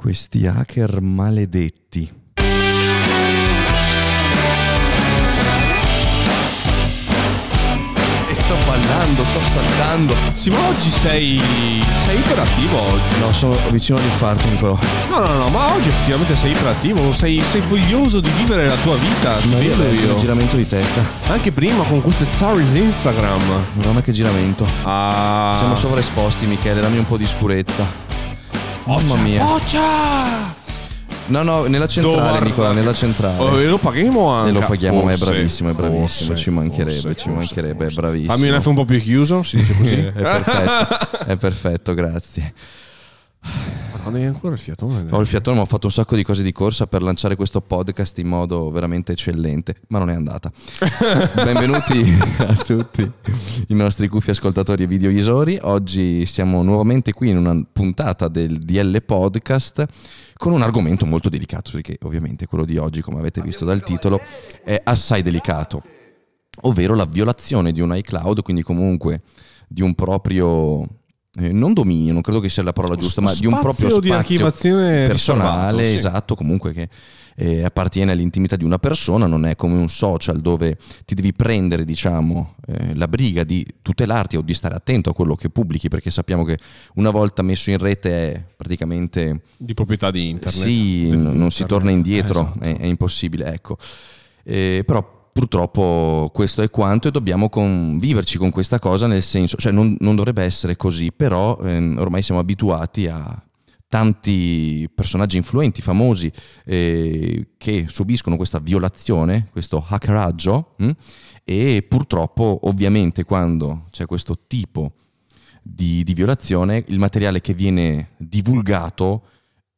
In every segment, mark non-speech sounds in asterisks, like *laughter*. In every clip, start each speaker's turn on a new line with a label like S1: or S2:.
S1: Questi hacker maledetti. E sto ballando, sto saltando.
S2: Sì, ma oggi sei. sei iperattivo oggi.
S1: No, sono vicino all'infarto, Nicolò.
S2: No, no, no, ma oggi effettivamente sei iperattivo, sei, sei voglioso di vivere la tua vita.
S1: Ma io
S2: io.
S1: il giramento di testa.
S2: Anche prima con queste stories Instagram.
S1: Madonna che giramento.
S2: Ah.
S1: Siamo sovraesposti, Michele, dammi un po' di scurezza. Mamma mia.
S2: Boccia!
S1: No, no, nella centrale,
S2: Guarda.
S1: Nicola, nella centrale.
S2: Oh, e lo paghiamo anche.
S1: E lo paghiamo, ma è
S2: Forse,
S1: bravissimo, è bravissimo,
S2: forse,
S1: ci mancherebbe,
S2: forse,
S1: ci
S2: forse,
S1: mancherebbe, è
S2: forse.
S1: bravissimo.
S2: Fammi un F un po' più chiuso, si dice così. *laughs*
S1: è perfetto, *laughs* è perfetto, grazie.
S2: Madonna, hai ancora il fiatone.
S1: Ho il fiatone, ma ho fatto un sacco di cose di corsa per lanciare questo podcast in modo veramente eccellente, ma non è andata. *laughs* Benvenuti a tutti i nostri cuffi ascoltatori e videoisori. Oggi siamo nuovamente qui in una puntata del DL Podcast con un argomento molto delicato, perché ovviamente quello di oggi, come avete visto dal titolo, è assai delicato, ovvero la violazione di un iCloud, quindi comunque di un proprio... eh, non dominio, non credo che sia la parola giusta, ma di un proprio
S2: Spazio di
S1: personale,
S2: sì.
S1: esatto, comunque che eh, appartiene all'intimità di una persona, non è come un social dove ti devi prendere, diciamo, eh, la briga di tutelarti o di stare attento a quello che pubblichi, perché sappiamo che una volta messo in rete è praticamente
S2: Di proprietà di internet.
S1: sì, n- non si
S2: internet.
S1: torna indietro,
S2: Esatto.
S1: è, è impossibile, ecco. Eh, però purtroppo questo è quanto e dobbiamo conviverci con questa cosa, nel senso, cioè non, non dovrebbe essere così, però ehm, ormai siamo abituati a tanti personaggi influenti, famosi, eh, che subiscono questa violazione, questo hackeraggio, hm? e purtroppo ovviamente quando c'è questo tipo di, di violazione, il materiale che viene divulgato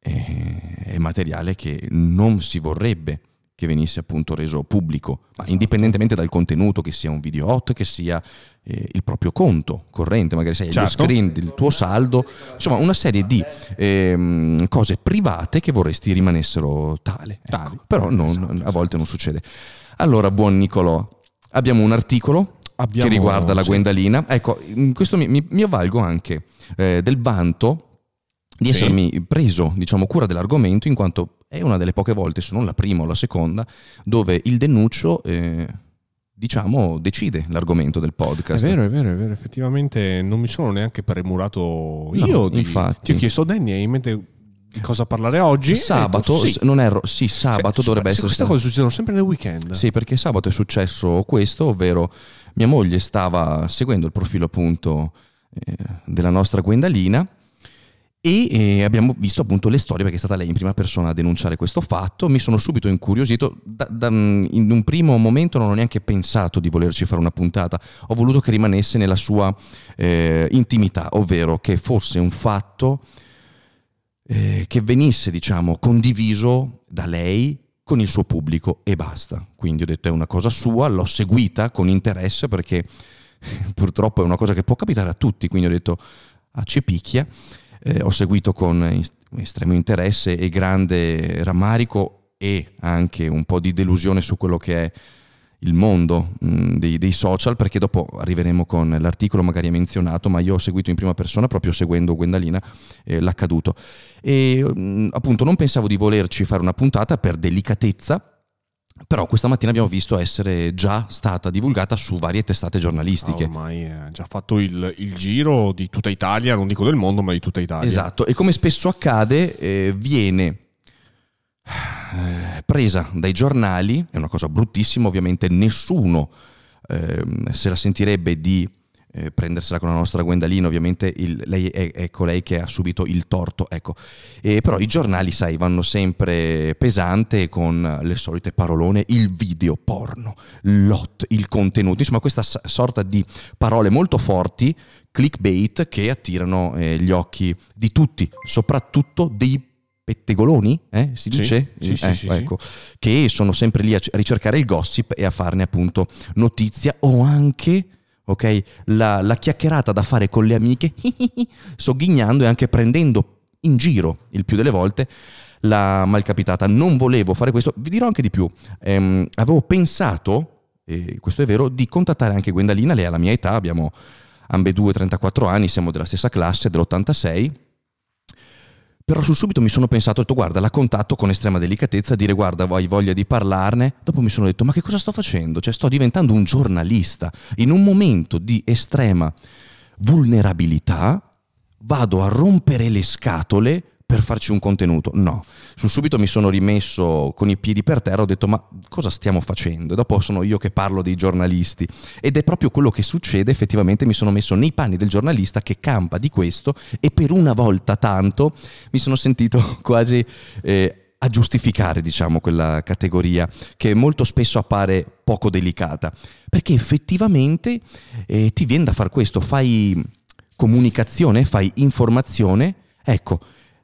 S1: eh, è materiale che non si vorrebbe che venisse appunto reso pubblico, ma indipendentemente dal contenuto, che sia un video hot, che sia eh, il proprio conto corrente, magari sai,
S2: Certo.
S1: lo screen del tuo saldo, insomma una serie di ehm, cose private che vorresti rimanessero tale. ecco. Però non-
S2: Esatto,
S1: a volte non succede. Allora, buon Nicolò, abbiamo un articolo
S2: Abbiamo-
S1: che riguarda la
S2: sì.
S1: Guendalina. Ecco, in questo mi, mi- mi avvalgo anche eh, del vanto di
S2: Sì.
S1: essermi preso, diciamo, cura dell'argomento, in quanto è una delle poche volte, se non la prima o la seconda, dove il denuncio, eh, diciamo, decide l'argomento del
S2: È
S1: podcast.
S2: vero, è vero, è vero. Effettivamente non mi sono neanche premurato
S1: No,
S2: io. Di...
S1: infatti.
S2: Ti ho chiesto, Danny, hai in mente di cosa parlare oggi?
S1: Sabato,
S2: detto,
S1: s- non erro, sì, sabato
S2: Sì,
S1: dovrebbe
S2: sì,
S1: essere
S2: Queste
S1: stato-
S2: cose succedono sempre nel weekend.
S1: Sì, perché sabato è successo questo, ovvero mia moglie stava seguendo il profilo appunto eh, della nostra Gwendalina e eh, abbiamo visto appunto le storie perché è stata lei in prima persona a denunciare questo fatto. Mi sono subito incuriosito, da- da- in un primo momento non ho neanche pensato di volerci fare una puntata, ho voluto che rimanesse nella sua eh, intimità, ovvero che fosse un fatto eh, che venisse diciamo condiviso da lei con il suo pubblico e basta. Quindi ho detto è una cosa sua, l'ho seguita con interesse perché *laughs* purtroppo è una cosa che può capitare a tutti, quindi ho detto a Cepicchia, eh, ho seguito con estremo interesse e grande rammarico e anche un po' di delusione su quello che è il mondo mh, dei, dei social, perché dopo arriveremo con l'articolo magari è menzionato, ma io ho seguito in prima persona proprio seguendo Gwendalina eh, l'accaduto. E mh, appunto non pensavo di volerci fare una puntata per delicatezza, però questa mattina abbiamo visto essere già stata divulgata su varie testate
S2: Ah,
S1: giornalistiche.
S2: ormai ha già fatto il, il giro di tutta Italia, non dico del mondo, ma di tutta Italia.
S1: Esatto, e come spesso accade, eh, viene eh, presa dai giornali, è una cosa bruttissima, ovviamente nessuno ehm, se la sentirebbe di eh, prendersela con la nostra Gwendalina, ovviamente il- lei è, è colei che ha subito il torto, ecco. E però i giornali, sai, vanno sempre pesante con le solite parolone, il video porno, l'hot, il contenuto, insomma questa s- sorta di parole molto forti, clickbait, che attirano eh, gli occhi di tutti, soprattutto dei pettegoloni, eh, si dice?
S2: sì, sì,
S1: Eh,
S2: sì,
S1: ecco, che sono sempre lì a ricercare il gossip e a farne appunto notizia o anche ok, la, la chiacchierata da fare con le amiche, *laughs* sogghignando e anche prendendo in giro il più delle volte la malcapitata. Non volevo fare questo, vi dirò anche di più. Ehm, avevo pensato, e questo è vero, di contattare anche Gwendalina, lei ha la mia età, abbiamo ambedue 34 anni, siamo della stessa classe, dell'86 Però sul subito mi sono pensato, ho detto guarda, la contatto con estrema delicatezza, dire guarda, hai voglia di parlarne. Dopo mi sono detto ma che cosa sto facendo? Cioè sto diventando un giornalista. In un momento di estrema vulnerabilità vado a rompere le scatole per farci un contenuto. No, sul subito mi sono rimesso con i piedi per terra, ho detto ma cosa stiamo facendo? E dopo sono io che parlo dei giornalisti ed è proprio quello che succede, effettivamente mi sono messo nei panni del giornalista che campa di questo e per una volta tanto mi sono sentito *laughs* quasi... Eh, a giustificare, diciamo, quella categoria che molto spesso appare poco delicata, perché effettivamente eh, ti viene da fare questo, fai comunicazione, fai informazione, ecco,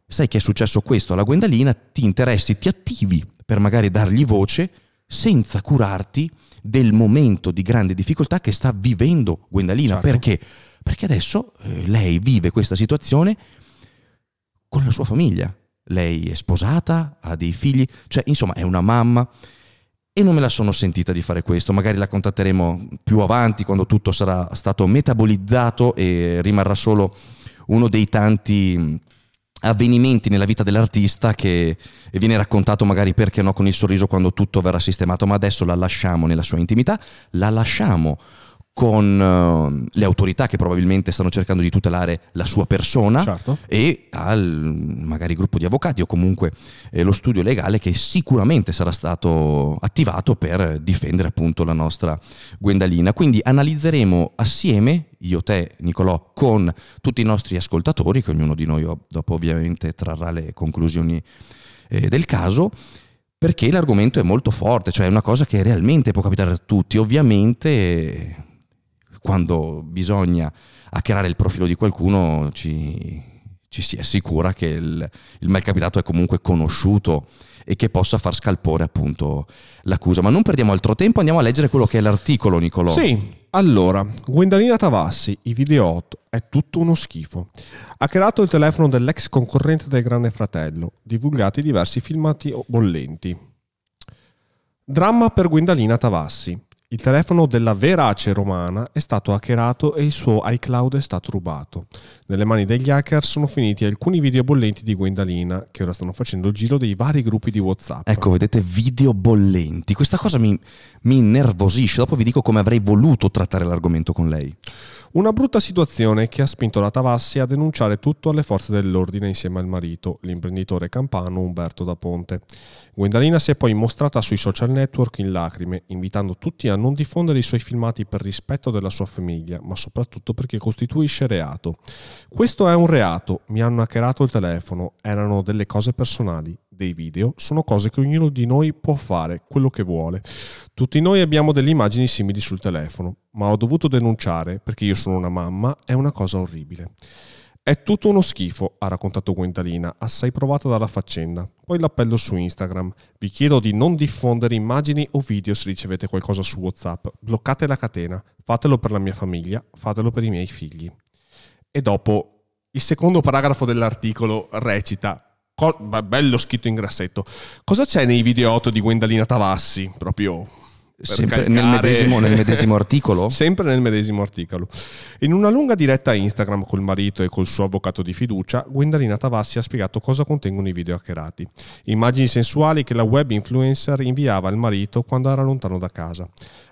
S1: sai che è successo questo alla Gwendalina, ti interessi, ti attivi per magari dargli voce senza curarti del momento di grande difficoltà che sta vivendo Gwendalina. Certo. Perché? Perché adesso eh, lei vive questa situazione con la sua famiglia. Lei è sposata, ha dei figli, cioè insomma è una mamma e non me la sono sentita di fare questo. Magari la contatteremo più avanti quando tutto sarà stato metabolizzato e rimarrà solo uno dei tanti avvenimenti nella vita dell'artista che viene raccontato magari perché no con il sorriso quando tutto verrà sistemato, ma adesso la lasciamo nella sua intimità, la lasciamo con uh, le autorità che probabilmente stanno cercando di tutelare la sua persona certo. e al magari gruppo di avvocati o comunque eh, lo studio legale che sicuramente sarà stato attivato per difendere appunto la nostra Gwendalina. Quindi analizzeremo assieme, io, te, Nicolò, con tutti i nostri ascoltatori, che ognuno di noi dopo ovviamente trarrà le conclusioni eh, del caso perché l'argomento è molto forte, cioè è una cosa che realmente può capitare a tutti. Ovviamente quando bisogna hackerare il profilo di qualcuno ci, ci si assicura che il, il malcapitato è comunque conosciuto e che possa far scalpore appunto l'accusa. Ma non perdiamo altro tempo, andiamo a leggere quello che è l'articolo, Nicolò.
S2: Sì, allora, Gwendalina Tavassi, i video 8, è tutto uno schifo. Ha creato il telefono dell'ex concorrente del Grande Fratello, divulgati diversi filmati bollenti. Dramma per Gwendalina Tavassi. Il telefono della verace romana è stato hackerato e il suo iCloud è stato rubato. Nelle mani degli hacker sono finiti alcuni video bollenti di Gwendalina che ora stanno facendo il giro dei vari gruppi di WhatsApp.
S1: Ecco, vedete, video bollenti. Questa cosa mi, mi innervosisce. Dopo vi dico come avrei voluto trattare l'argomento con lei.
S2: Una brutta situazione che ha spinto la Tavassi a denunciare tutto alle forze dell'ordine insieme al marito, l'imprenditore campano Umberto da Ponte. Gwendalina si è poi mostrata sui social network in lacrime, invitando tutti a non diffondere i suoi filmati per rispetto della sua famiglia, ma soprattutto perché costituisce reato. Questo è un reato, mi hanno hackerato il telefono, erano delle cose personali, dei video sono cose che ognuno di noi può fare quello che vuole. Tutti noi abbiamo delle immagini simili sul telefono, ma ho dovuto denunciare perché io sono una mamma, è una cosa orribile. È tutto uno schifo, ha raccontato Gwendalina, assai provata dalla faccenda. Poi l'appello su Instagram. Vi chiedo di non diffondere immagini o video se ricevete qualcosa su WhatsApp. Bloccate la catena. Fatelo per la mia famiglia, fatelo per i miei figli. E dopo il secondo paragrafo dell'articolo recita Co- bello scritto in grassetto. Cosa c'è nei video 8 di Gwendalina Tavassi? Proprio
S1: Sempre nel medesimo, nel medesimo, *laughs* articolo?
S2: Sempre nel medesimo articolo. In una lunga diretta a Instagram col marito e col suo avvocato di fiducia, Gwendalina Tavassi ha spiegato cosa contengono i video hackerati. Immagini sensuali che la web influencer inviava al marito quando era lontano da casa.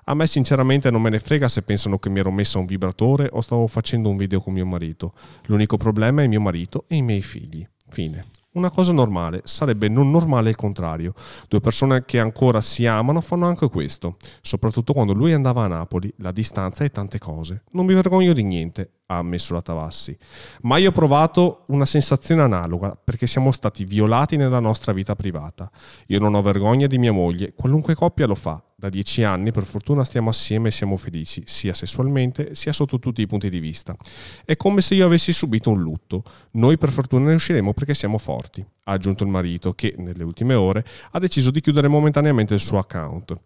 S2: A me sinceramente non me ne frega se pensano che mi ero messa un vibratore o stavo facendo un video con mio marito. L'unico problema è mio marito e i miei figli. Fine una cosa normale, sarebbe non normale il contrario. Due persone che ancora si amano fanno anche questo, soprattutto quando lui andava a Napoli, la distanza e tante cose. Non mi vergogno di niente, ha ammesso la Tavassi. Ma io ho provato una sensazione analoga perché siamo stati violati nella nostra vita privata. Io non ho vergogna di mia moglie, qualunque coppia lo fa. Da dieci anni per fortuna stiamo assieme e siamo felici, sia sessualmente sia sotto tutti i punti di vista. È come se io avessi subito un lutto. Noi per fortuna ne usciremo perché siamo forti, ha aggiunto il marito che, nelle ultime ore, ha deciso di chiudere momentaneamente il suo account.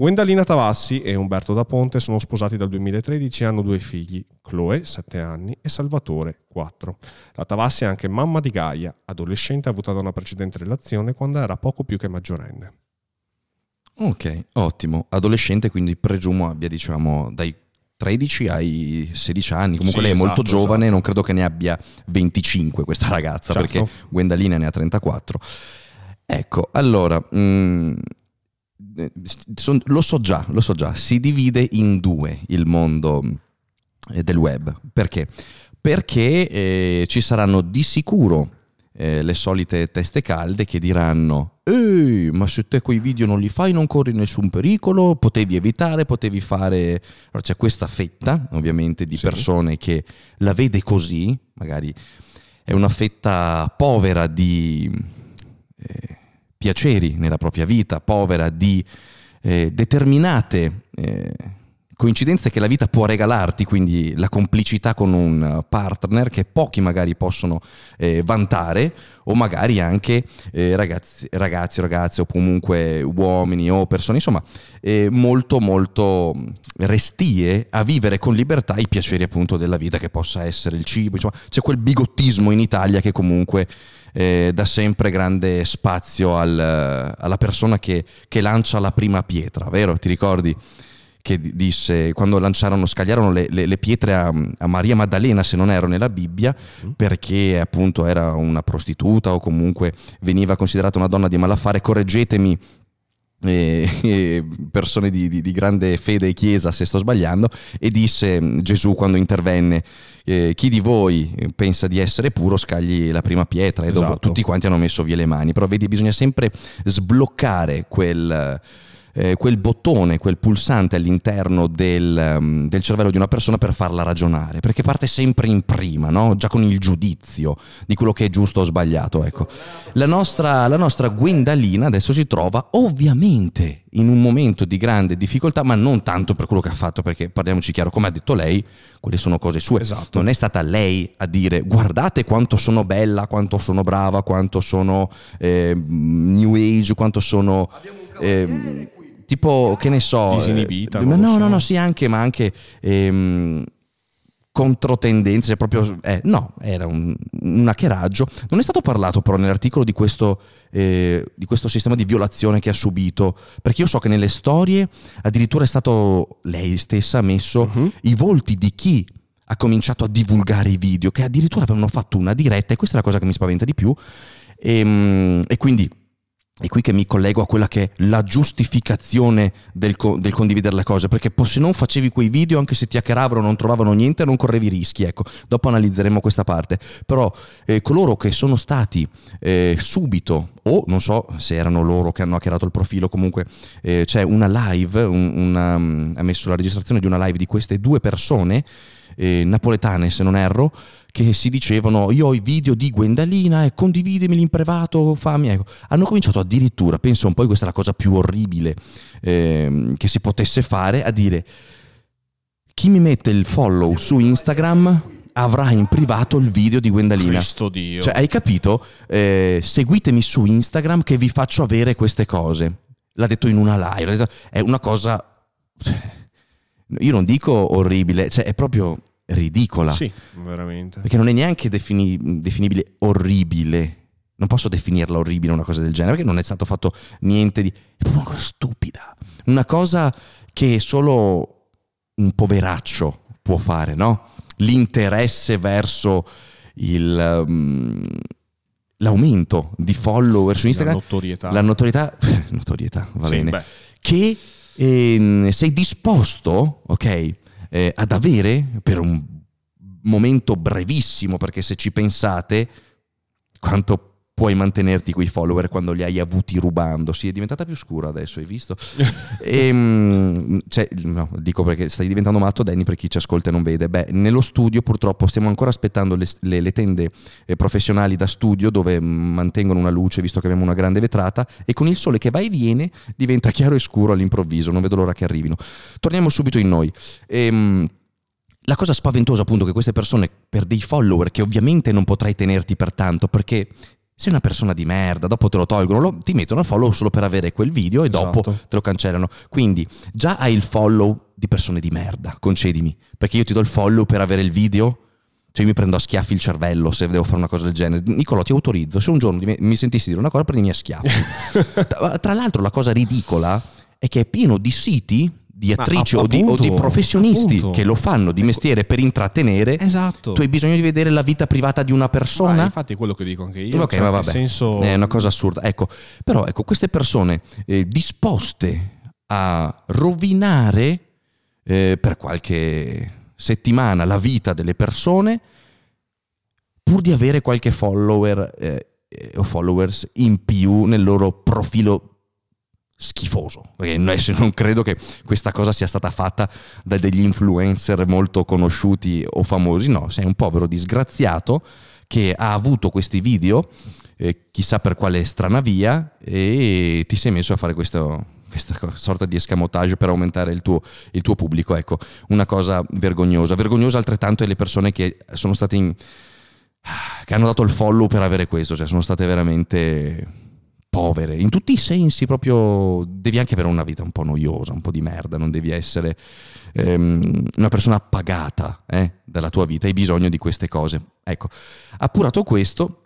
S2: Gwendalina Tavassi e Umberto da Ponte sono sposati dal 2013 e hanno due figli, Chloe, 7 anni, e Salvatore, 4. La Tavassi è anche mamma di Gaia, adolescente avuta da una precedente relazione quando era poco più che maggiorenne.
S1: Ok, ottimo. Adolescente, quindi presumo abbia, diciamo, dai 13 ai 16 anni, comunque
S2: Sì,
S1: lei è molto
S2: esatto,
S1: giovane,
S2: esatto.
S1: non credo che ne abbia 25 questa ragazza,
S2: Certo.
S1: perché Gwendalina ne ha 34. Ecco, allora, mm, eh, son- lo so già, lo so già, si divide in due il mondo eh, del web. Perché? Perché eh, ci saranno di sicuro eh, le solite teste calde che diranno Ehi, ma se te quei video non li fai non corri nessun pericolo, potevi evitare, potevi fare... Allora c'è questa fetta, ovviamente, di
S2: Sì.
S1: persone che la vede così, magari è una fetta povera di eh, piaceri nella propria vita, povera di eh, determinate eh, coincidenze che la vita può regalarti, quindi la complicità con un partner che pochi magari possono eh, vantare, o magari anche eh, ragazzi, ragazzi, ragazze, o comunque uomini o persone, insomma, eh, molto, molto restie a vivere con libertà i piaceri appunto della vita, che possa essere il cibo, insomma, c'è quel bigottismo in Italia che comunque eh, dà sempre grande spazio al- alla persona che, che lancia la prima pietra, vero? Ti ricordi? Che di- disse quando lanciarono, scagliarono le, le- le pietre a, a Maria Maddalena, se non ero nella Bibbia, perché appunto era una prostituta o comunque veniva considerata una donna di malaffare. Correggetemi, eh, *laughs* eh, persone di, di- di grande fede e chiesa se sto sbagliando, e disse mm, Gesù quando intervenne, eh, chi di voi pensa di essere puro scagli la prima pietra e dopo
S2: Esatto.
S1: tutti quanti hanno messo via le mani, però vedi bisogna sempre sbloccare quel... eh, quel bottone, quel pulsante all'interno del, um, del cervello di una persona per farla ragionare, perché parte sempre in prima, no? già con il giudizio di quello che è giusto o sbagliato. Ecco. La, nostra, la nostra Gwendalina adesso si trova ovviamente in un momento di grande difficoltà, ma non tanto per quello che ha fatto, perché parliamoci chiaro, come ha detto lei, quelle sono cose sue.
S2: Esatto.
S1: Non è stata lei a dire guardate quanto sono bella, quanto sono brava, quanto sono eh, new age, quanto sono... ehm, tipo, che ne so...
S2: Disinibita,
S1: eh,
S2: lo
S1: no,
S2: so.
S1: no, no, sì, anche, ma anche... ehm, controtendenze, proprio, eh, no, era un, un hackeraggio. Non è stato parlato però nell'articolo di questo, eh, di questo sistema di violazione che ha subito, perché io so che nelle storie addirittura è stato lei stessa ha messo
S2: Mhm.
S1: i volti di chi ha cominciato a divulgare i video, che addirittura avevano fatto una diretta, e questa è la cosa che mi spaventa di più, e, e quindi è qui che mi collego a quella che è la giustificazione del, co- del condividere le cose, perché se non facevi quei video, anche se ti hackeravano, non trovavano niente, non correvi rischi. Ecco, dopo analizzeremo questa parte. Però eh, coloro che sono stati eh, subito, o non so se erano loro che hanno hackerato il profilo, comunque eh, c'è una live, un- una, mm, ha messo la registrazione di una live di queste due persone, eh, napoletane se non erro, che si dicevano io ho i video di Gwendalina e condividemeli in privato, fammi, ecco. Hanno cominciato addirittura, penso un po' questa è la cosa più orribile ehm, che si potesse fare, a dire chi mi mette il follow su Instagram avrà in privato il video di Gwendalina.
S2: Cristo Dio.
S1: Cioè, hai capito? Eh, seguitemi su Instagram che vi faccio avere queste cose. L'ha detto in una live. È una cosa. Io non dico orribile, cioè è proprio ridicola.
S2: sì, veramente.
S1: Perché non è neanche defini- definibile orribile. Non posso definirla orribile una cosa del genere, perché non è stato fatto niente di... È una cosa stupida. Una cosa che solo un poveraccio può fare, no? L'interesse verso il, um, l'aumento di follower su
S2: La
S1: Instagram.
S2: notorietà.
S1: La notorietà, *laughs* notorietà, va
S2: Sì,
S1: bene.
S2: beh.
S1: Che ehm, sei disposto, ok, eh, ad avere per un momento brevissimo, perché se ci pensate, quanto puoi mantenerti quei follower quando li hai avuti rubando? Sì, è diventata più scura adesso, hai visto? *laughs* Ehm, cioè, no, dico perché stai diventando matto, Danny, per chi ci ascolta e non vede. Beh, nello studio purtroppo stiamo ancora aspettando le, le- le tende eh, professionali da studio dove mm, mantengono una luce, visto che abbiamo una grande vetrata, e con il sole che va e viene diventa *laughs* chiaro e scuro all'improvviso. Non vedo l'ora che arrivino. Torniamo subito in noi. Ehm, la cosa spaventosa appunto che queste persone per dei follower che ovviamente non potrai tenerti per tanto perché sei una persona di merda, dopo te lo tolgono, lo- ti mettono il follow solo per avere quel video e dopo
S2: Esatto.
S1: te lo cancellano. Quindi già hai il follow di persone di merda, concedimi, perché io ti do il follow per avere il video. Cioè io mi prendo a schiaffi il cervello se devo fare una cosa del genere. Nicolò, ti autorizzo. Se un giorno mi- mi sentissi dire una cosa, prendimi a schiaffi. *laughs* tra, tra l'altro la cosa ridicola è che è pieno di siti di attrici
S2: Ma,
S1: o, di, o di professionisti
S2: appunto.
S1: che lo fanno di mestiere per intrattenere,
S2: Esatto.
S1: tu hai bisogno di vedere la vita privata di una persona?
S2: Ma infatti è quello che dico anche io.
S1: Ok,
S2: cioè,
S1: vabbè,
S2: senso...
S1: è una cosa assurda. Ecco, però ecco, queste persone eh, disposte a rovinare eh, per qualche settimana la vita delle persone pur di avere qualche follower eh, eh, o followers in più nel loro profilo schifoso. Perché adesso non credo che questa cosa sia stata fatta da degli influencer molto conosciuti o famosi. No, sei un povero disgraziato che ha avuto questi video eh, chissà per quale strana via e ti sei messo a fare questo, questa sorta di escamotage per aumentare il tuo, il tuo pubblico ecco, una cosa vergognosa. Vergognosa altrettanto è le persone che sono state in che hanno dato il follow per avere questo, cioè sono state veramente povere, in tutti i sensi proprio devi anche avere una vita un po' noiosa, un po' di merda, non devi essere ehm, una persona appagata eh, dalla tua vita, hai bisogno di queste cose. Ecco, appurato questo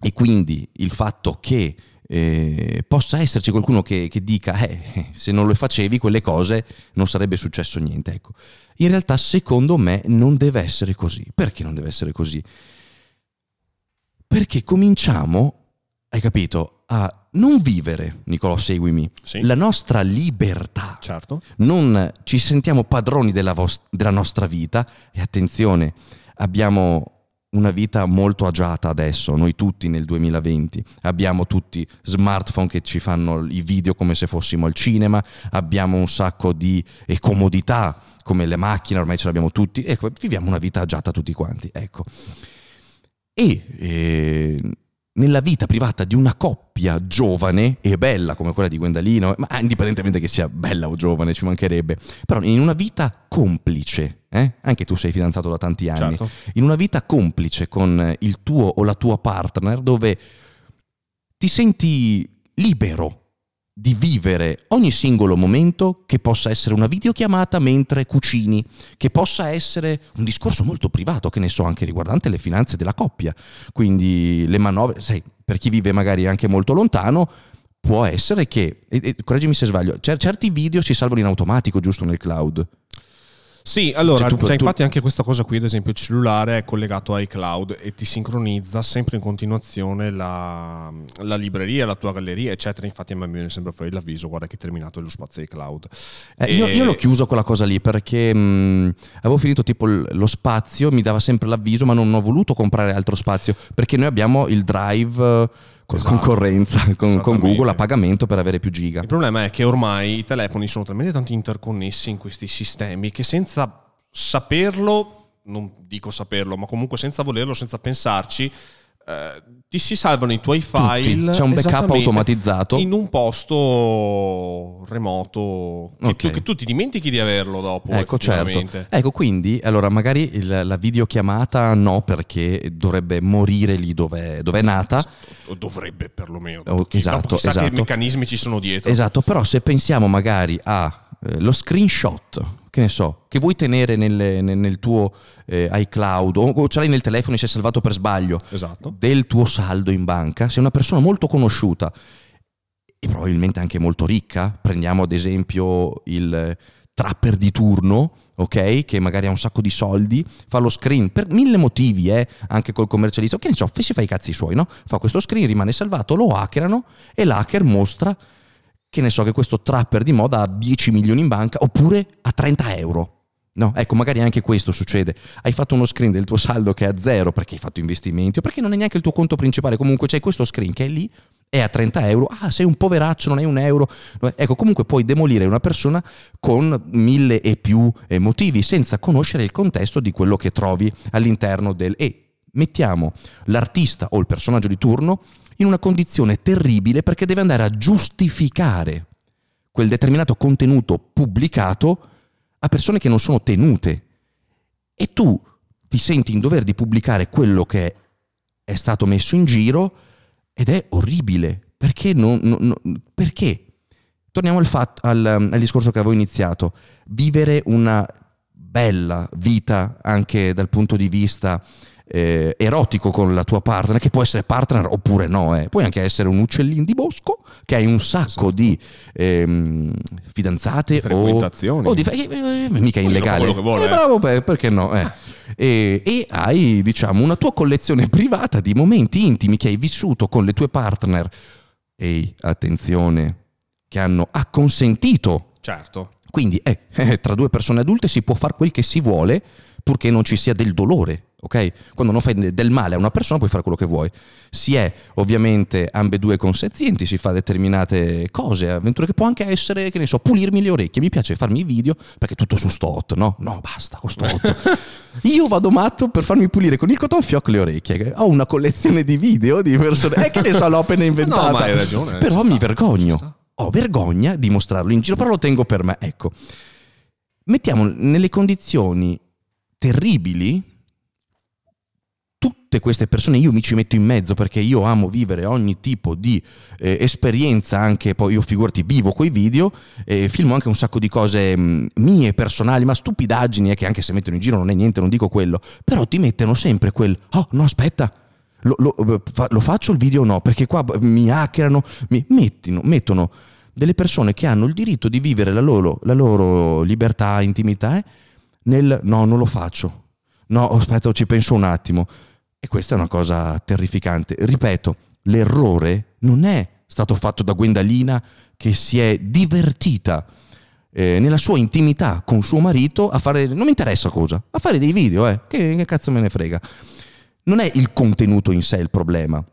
S1: e quindi il fatto che eh, possa esserci qualcuno che, che dica eh, se non le facevi quelle cose non sarebbe successo niente, ecco. In realtà secondo me non deve essere così. Perché non deve essere così? Perché cominciamo, hai capito, a non vivere, Nicolò, seguimi,
S2: Sì.
S1: la nostra libertà.
S2: Certo.
S1: Non ci sentiamo padroni della, vos- della nostra vita e attenzione, abbiamo una vita molto agiata adesso, noi tutti nel 2020. Abbiamo tutti smartphone che ci fanno i video come se fossimo al cinema, abbiamo un sacco di comodità come le macchine, ormai ce l'abbiamo tutti, ecco, viviamo una vita agiata tutti quanti, ecco. E eh, nella vita privata di una coppia giovane e bella come quella di Gwendalino, ma indipendentemente che sia bella o giovane, ci mancherebbe, però in una vita complice, eh? anche tu sei fidanzato da tanti anni,
S2: Certo.
S1: in una vita complice con il tuo o la tua partner dove ti senti libero di vivere ogni singolo momento che possa essere una videochiamata mentre cucini, che possa essere un discorso molto privato, che ne so, anche riguardante le finanze della coppia, quindi le manovre, sai, per chi vive magari anche molto lontano, può essere che, e, e, correggimi se sbaglio, cer- certi video si salvano in automatico giusto nel cloud.
S2: Sì, allora,
S1: Cioè, tu-
S2: cioè,
S1: tu-
S2: infatti anche questa cosa qui, ad esempio il cellulare è collegato a iCloud e ti sincronizza sempre in continuazione la, la libreria, la tua galleria, eccetera. Infatti a me viene sempre fuori l'avviso, guarda che è terminato lo spazio iCloud.
S1: Eh, io,
S2: E-
S1: io l'ho chiuso quella cosa lì perché mh, avevo finito tipo lo spazio, mi dava sempre l'avviso, ma non ho voluto comprare altro spazio perché noi abbiamo il drive
S2: Esatto.
S1: concorrenza con, con. Google a pagamento per avere più giga.
S2: Il problema è che ormai i telefoni sono talmente tanto interconnessi in questi sistemi che senza saperlo, non dico saperlo, ma comunque senza volerlo, senza pensarci, eh, ti si salvano i tuoi file.
S1: C'è un backup automatizzato.
S2: In un posto remoto che,
S1: Ok.
S2: tu, che tu ti dimentichi di averlo dopo.
S1: Ecco, certo. Ecco, quindi, allora, magari il- la videochiamata no, perché dovrebbe morire lì dove è nata.
S2: O dovrebbe perlomeno.
S1: Oh, esatto,
S2: dopo chissà che
S1: esatto.
S2: meccanismi ci sono dietro.
S1: Esatto, però se pensiamo magari allo screenshot, che ne so, che vuoi tenere nelle- nel, nel tuo eh, iCloud o, o ce l'hai nel telefono e è salvato per sbaglio
S2: Esatto.
S1: del tuo saldo in banca, sei una persona molto conosciuta e probabilmente anche molto ricca, prendiamo ad esempio il trapper di turno, ok, che magari ha un sacco di soldi, fa lo screen per mille motivi, eh, anche col commercialista, che ne so, si fa i cazzi suoi, no? Fa questo screen, rimane salvato, lo hackerano e l'hacker mostra che ne so che questo trapper di moda ha 10 milioni in banca oppure a 30 euro. No, ecco, magari anche questo succede. Hai fatto uno screen del tuo saldo che è a zero perché hai fatto investimenti o perché non è neanche il tuo conto principale. Comunque c'è questo screen che è lì, è a 30 euro. Ah, sei un poveraccio, non hai un euro. Ecco, comunque puoi demolire una persona con mille e più eh, motivi senza conoscere il contesto di quello che trovi all'interno del... E mettiamo l'artista o il personaggio di turno in una condizione terribile perché deve andare a giustificare quel determinato contenuto pubblicato a persone che non sono tenute. E tu ti senti in dover di pubblicare quello che è stato messo in giro ed è orribile. Perché? non- non- perché? Torniamo al, fatto, al, al discorso che avevo iniziato. Vivere una bella vita anche dal punto di vista eh, erotico con la tua partner, che può essere partner oppure no, eh. puoi anche essere un uccellino di bosco che hai un sacco esatto. di ehm, fidanzate
S2: di o, o
S1: di, eh, eh, mica illegale.
S2: Vuole,
S1: eh, bravo, perché no? E, e, hai diciamo una tua collezione privata di momenti intimi che hai vissuto con le tue partner. Ehi, attenzione, che hanno acconsentito.
S2: Certo.
S1: Quindi eh, *laughs* tra due persone adulte si può fare quel che si vuole purché non ci sia del dolore ok? Quando non fai del male a una persona puoi fare quello che vuoi. Si è ovviamente ambedue consenzienti, si fa determinate cose, avventure che può anche essere, che ne so, pulirmi le orecchie. Mi piace farmi i video perché tutto su sto hot, no? No, basta con sto hot. *laughs* Io vado matto per farmi pulire con il cotton fioc le orecchie. Ho una collezione di video di persone. Eh, che ne so, l'ho appena *laughs* inventata.
S2: No, ma hai ragione.
S1: Però mi sta, vergogno. Ho vergogna di mostrarlo in giro, però lo tengo per me. Ecco. Mettiamo nelle condizioni terribili tutte queste persone io mi ci metto in mezzo perché io amo vivere ogni tipo di eh, esperienza, anche poi io figurati vivo coi video, eh, filmo anche un sacco di cose mh, mm, mie, personali, ma stupidaggini eh, che anche se mettono in giro non è niente, non dico quello, però ti mettono sempre quel, oh no aspetta, lo, lo, eh, lo faccio il video o no, perché qua mi hackerano, mi mettino, mettono delle persone che hanno il diritto di vivere la loro, la loro libertà, intimità, eh, nel no, non lo faccio. No, aspetta, ci penso un attimo. E questa è una cosa terrificante. Ripeto, l'errore non è stato fatto da Gwendalina che si è divertita eh, nella sua intimità con suo marito a fare, non mi interessa cosa, a fare dei video, eh, che, che cazzo me ne frega. Non è il contenuto in sé il problema,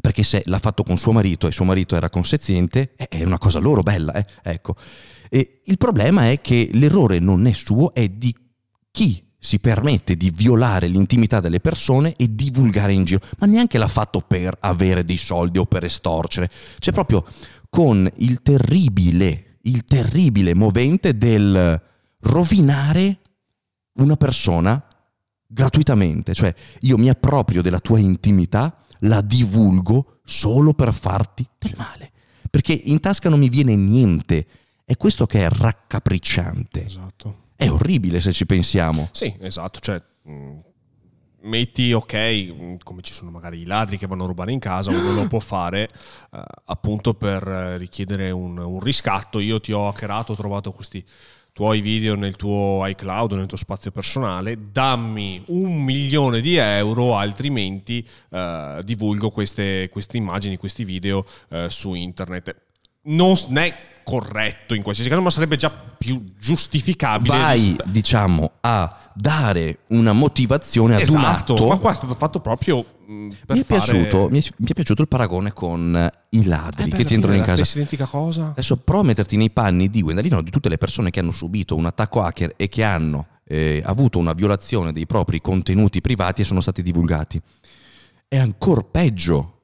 S1: perché se l'ha fatto con suo marito e suo marito era consenziente, è una cosa loro bella, eh? ecco. E il problema è che l'errore non è suo, è di chi si permette di violare l'intimità delle persone e divulgare in giro, ma neanche l'ha fatto per avere dei soldi o per estorcere, cioè proprio con il terribile, il terribile movente del rovinare una persona gratuitamente, cioè io mi approprio della tua intimità, la divulgo solo per farti del male, perché in tasca non mi viene niente, è questo che è raccapricciante.
S2: Esatto.
S1: È orribile se ci pensiamo.
S2: Sì, esatto, cioè mm, metti ok, mm, come ci sono magari i ladri che vanno a rubare in casa, uno lo *gasps* può fare eh, appunto per richiedere un, un, riscatto. Io ti ho hackerato, ho trovato questi tuoi video nel tuo iCloud, nel tuo spazio personale, dammi un milione di euro, altrimenti eh, divulgo queste, queste, immagini, questi video eh, su internet. Non è corretto in qualsiasi caso, ma sarebbe già più giustificabile.
S1: Vai, diciamo, a dare una motivazione ad
S2: esatto,
S1: un atto.
S2: Ma qua è stato fatto proprio.
S1: mi, è fare... piaciuto, mi, è, mi, è piaciuto, il paragone con i ladri eh che ti entrano in casa.
S2: Stessa identica cosa.
S1: Adesso prova a metterti nei panni di Gwendalino, di tutte le persone che hanno subito un attacco hacker e che hanno eh, avuto una violazione dei propri contenuti privati e sono stati divulgati. È ancora peggio